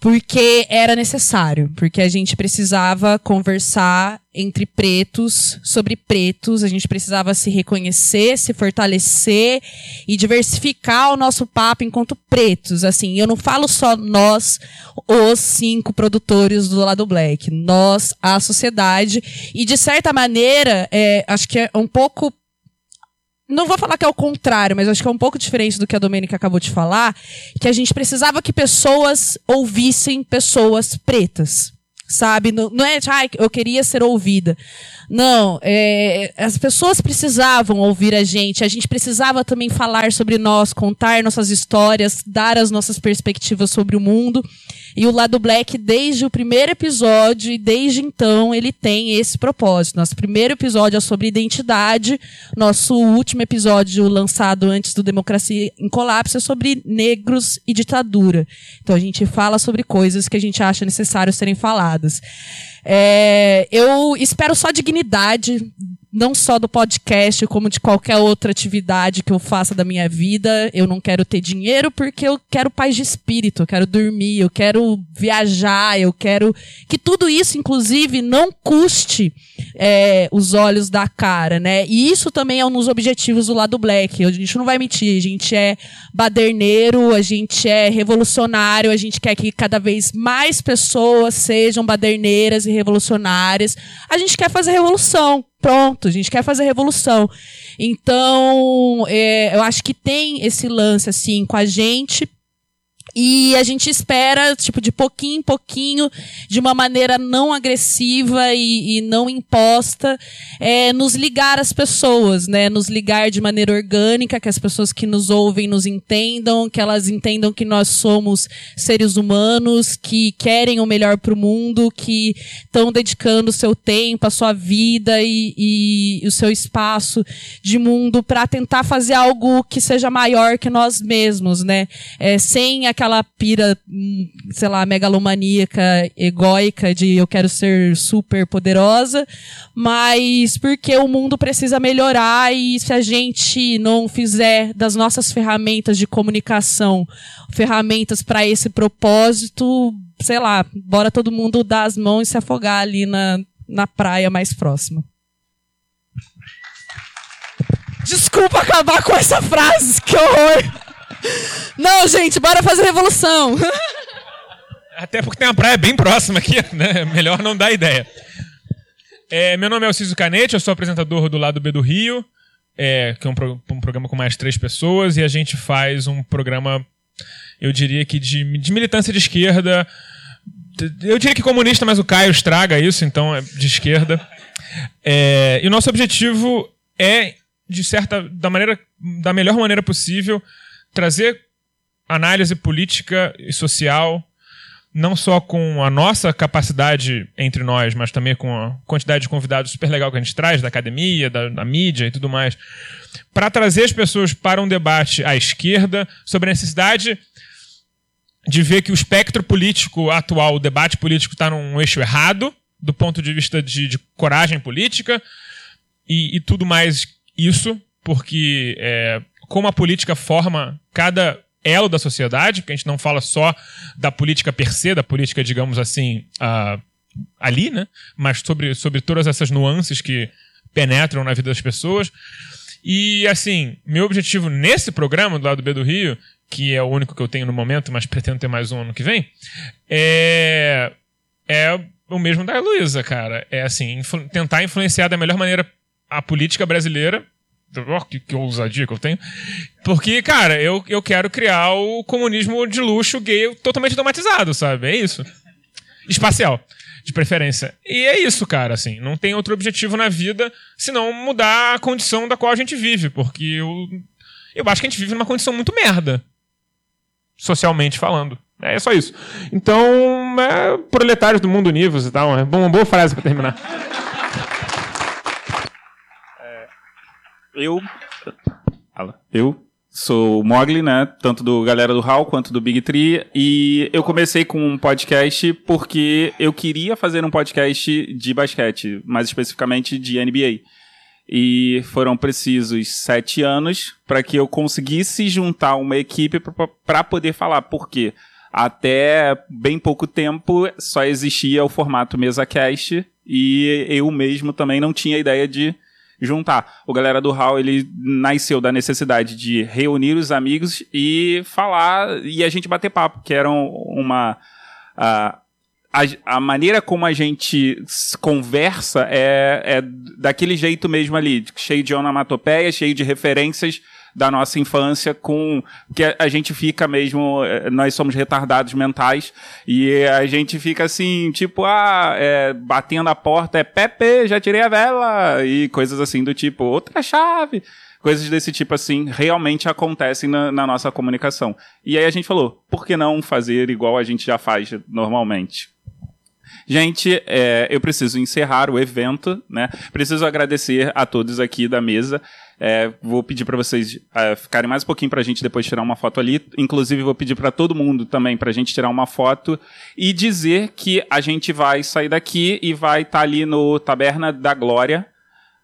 porque era necessário, porque a gente precisava conversar entre pretos sobre pretos, a gente precisava se reconhecer, se fortalecer e diversificar o nosso papo enquanto pretos. Assim, eu não falo só nós, os cinco produtores do lado black, nós, a sociedade e de certa maneira, é, acho que é um pouco não vou falar que é o contrário, mas acho que é um pouco diferente do que a Domênica acabou de falar, que a gente precisava que pessoas ouvissem pessoas pretas. Sabe? Não, não é, ah, eu queria ser ouvida. Não, é, as pessoas precisavam ouvir a gente, a gente precisava também falar sobre nós, contar nossas histórias, dar as nossas perspectivas sobre o mundo. E o lado Black, desde o primeiro episódio e desde então, ele tem esse propósito. Nosso primeiro episódio é sobre identidade, nosso último episódio, lançado antes do Democracia em Colapso, é sobre negros e ditadura. Então a gente fala sobre coisas que a gente acha necessário serem faladas. É, eu espero só dignidade não só do podcast, como de qualquer outra atividade que eu faça da minha vida. Eu não quero ter dinheiro porque eu quero paz de espírito, eu quero dormir, eu quero viajar, eu quero que tudo isso, inclusive, não custe é, os olhos da cara, né? E isso também é um dos objetivos do lado black. A gente não vai mentir, a gente é baderneiro, a gente é revolucionário, a gente quer que cada vez mais pessoas sejam baderneiras e revolucionárias. A gente quer fazer revolução. Pronto, a gente quer fazer revolução. Então, é, eu acho que tem esse lance, assim, com a gente e a gente espera, tipo, de pouquinho em pouquinho, de uma maneira não agressiva e, e não imposta, é, nos ligar às pessoas, né? Nos ligar de maneira orgânica, que as pessoas que nos ouvem nos entendam, que elas entendam que nós somos seres humanos, que querem o melhor para o mundo, que estão dedicando o seu tempo, a sua vida e, e o seu espaço de mundo para tentar fazer algo que seja maior que nós mesmos, né? É, sem aquela aquela pira, hum, sei lá, megalomaníaca, egóica de eu quero ser super poderosa, mas porque o mundo precisa melhorar e se a gente não fizer das nossas ferramentas de comunicação ferramentas para esse propósito, sei lá, bora todo mundo dar as mãos e se afogar ali na, na praia mais próxima. Desculpa acabar com essa frase, que horror! Não, gente, bora fazer revolução! Até porque tem uma praia bem próxima aqui, né? Melhor não dar ideia. É, meu nome é Alciso Canete, eu sou apresentador do Lado B do Rio, é, que é um, pro- um programa com mais três pessoas, e a gente faz um programa, eu diria que de, de militância de esquerda. Eu diria que comunista, mas o Caio estraga isso, então é de esquerda. É, e o nosso objetivo é, de certa, da maneira, da melhor maneira possível, trazer análise política e social, não só com a nossa capacidade entre nós, mas também com a quantidade de convidados super legal que a gente traz da academia, da, da mídia e tudo mais, para trazer as pessoas para um debate à esquerda sobre a necessidade de ver que o espectro político atual, o debate político, está num eixo errado, do ponto de vista de, de coragem política e, e tudo mais isso, porque é, como a política forma cada elo da sociedade, porque a gente não fala só da política per se, da política, digamos assim, ah, ali, né? Mas sobre, sobre todas essas nuances que penetram na vida das pessoas. E, assim, meu objetivo nesse programa do lado B do Rio, que é o único que eu tenho no momento, mas pretendo ter mais um ano que vem, é, é o mesmo da Heloísa, cara. É, assim, influ- tentar influenciar da melhor maneira a política brasileira. Oh, que, que ousadia que eu tenho. Porque, cara, eu, eu quero criar o comunismo de luxo gay totalmente automatizado, sabe? É isso. Espacial, de preferência. E é isso, cara, assim. Não tem outro objetivo na vida senão mudar a condição da qual a gente vive. Porque eu, eu acho que a gente vive numa condição muito merda. Socialmente falando. É só isso. Então, é, proletários do mundo univos e tal. É uma boa frase pra terminar. Eu. Eu sou o Mogli, né? Tanto do Galera do Hall quanto do Big Tree. E eu comecei com um podcast porque eu queria fazer um podcast de basquete, mais especificamente de NBA. E foram precisos sete anos para que eu conseguisse juntar uma equipe para poder falar. Por quê? Até bem pouco tempo só existia o formato MesaCast e eu mesmo também não tinha ideia de juntar. O Galera do Hall, ele nasceu da necessidade de reunir os amigos e falar, e a gente bater papo, que era um- uma... a, a, a maneira como a gente conversa é, é daquele jeito mesmo ali, cheio de onomatopeia, cheio de referências da nossa infância com que a, gente fica mesmo, eh, nós somos retardados mentais e a gente fica assim, tipo, ah, é, batendo a porta, é Pepe, já tirei a vela e coisas assim do tipo, outra chave. Coisas desse tipo assim realmente acontecem na, na nossa comunicação. E aí a gente falou, por que não fazer igual a gente já faz normalmente? Gente, é, eu preciso encerrar o evento, né? Preciso agradecer a todos aqui da mesa. É, vou pedir para vocês é, ficarem mais um pouquinho para a gente depois tirar uma foto ali. Inclusive, vou pedir para todo mundo também para a gente tirar uma foto e dizer que a gente vai sair daqui e vai estar ali no Taberna da Glória.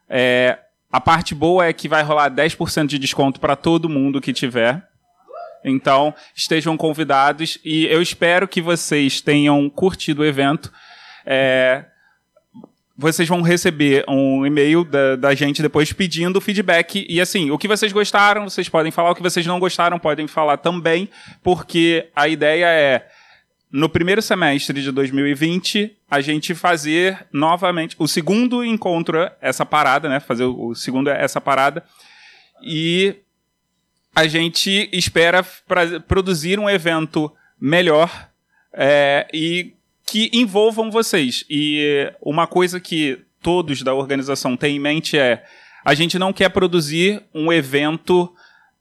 É, a parte boa é que vai rolar 10% de desconto para todo mundo que tiver. Então, estejam convidados e eu espero que vocês tenham curtido o evento. É, vocês vão receber um e-mail da, da gente depois pedindo feedback. E assim, o que vocês gostaram, vocês podem falar. O que vocês não gostaram, podem falar também. Porque a ideia é, no primeiro semestre de 2020, a gente fazer novamente o segundo encontro, essa parada, né? Fazer o, segundo essa parada. E a gente espera pra, produzir um evento melhor é, e que envolvam vocês. E uma coisa que todos da organização têm em mente é: a gente não quer produzir um evento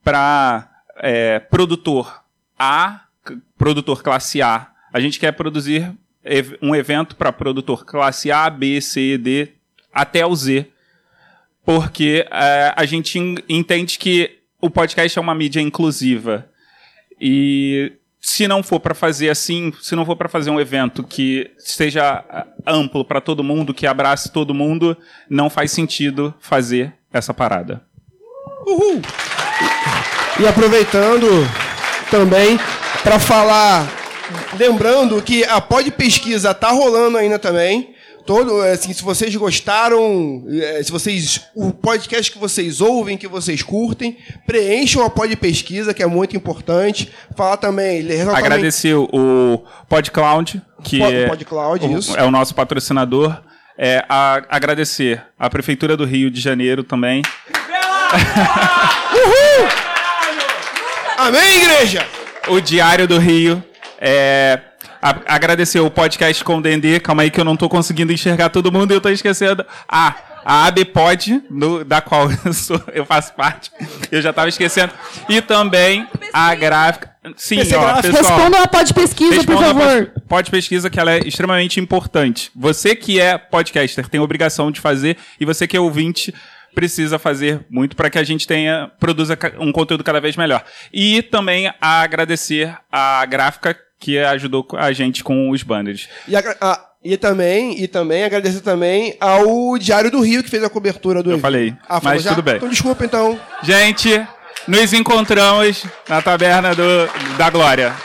para é, produtor A, produtor classe A. A gente quer produzir um evento para produtor classe A, B, C, D, até o Z. Porque é, a gente en- entende que o podcast é uma mídia inclusiva. E se não for para fazer assim, se não for para fazer um evento que seja ah, amplo para todo mundo, que abrace todo mundo, não faz sentido fazer essa parada. Uhul! E aproveitando também para falar, lembrando que a Pod Pesquisa tá rolando ainda também. Todo, assim, se vocês gostaram, eh, se vocês o podcast que vocês ouvem, que vocês curtem, preencham a Pod Pesquisa, que é muito importante. Falar também, Agradecer o PodCloud, que Pod- é, PodCloud, o, é o nosso patrocinador. É, a- agradecer a Prefeitura do Rio de Janeiro também. Uhul! Amém, igreja! O Diário do Rio. É, a- agradecer o podcast com o Dendê. Calma aí que eu não tô conseguindo enxergar todo mundo e eu tô esquecendo. Ah, a ABPod, no- da qual eu, sou, eu faço parte. Eu já tava esquecendo. E também a gráfica. Sim, PC ó, pessoal. Respondam a Pod Pesquisa, por favor. Pod- Pod Pesquisa, que ela é extremamente importante. Você que é podcaster tem a obrigação de fazer, e você que é ouvinte precisa fazer muito para que a gente tenha produza um conteúdo cada vez melhor. E também a agradecer a gráfica que ajudou a gente com os banners. E, agra- ah, e também, e também agradecer também ao Diário do Rio que fez a cobertura do Eu falei, Ah, mas já? tudo bem. Então desculpa então. Gente, nos encontramos na taberna do, da Glória.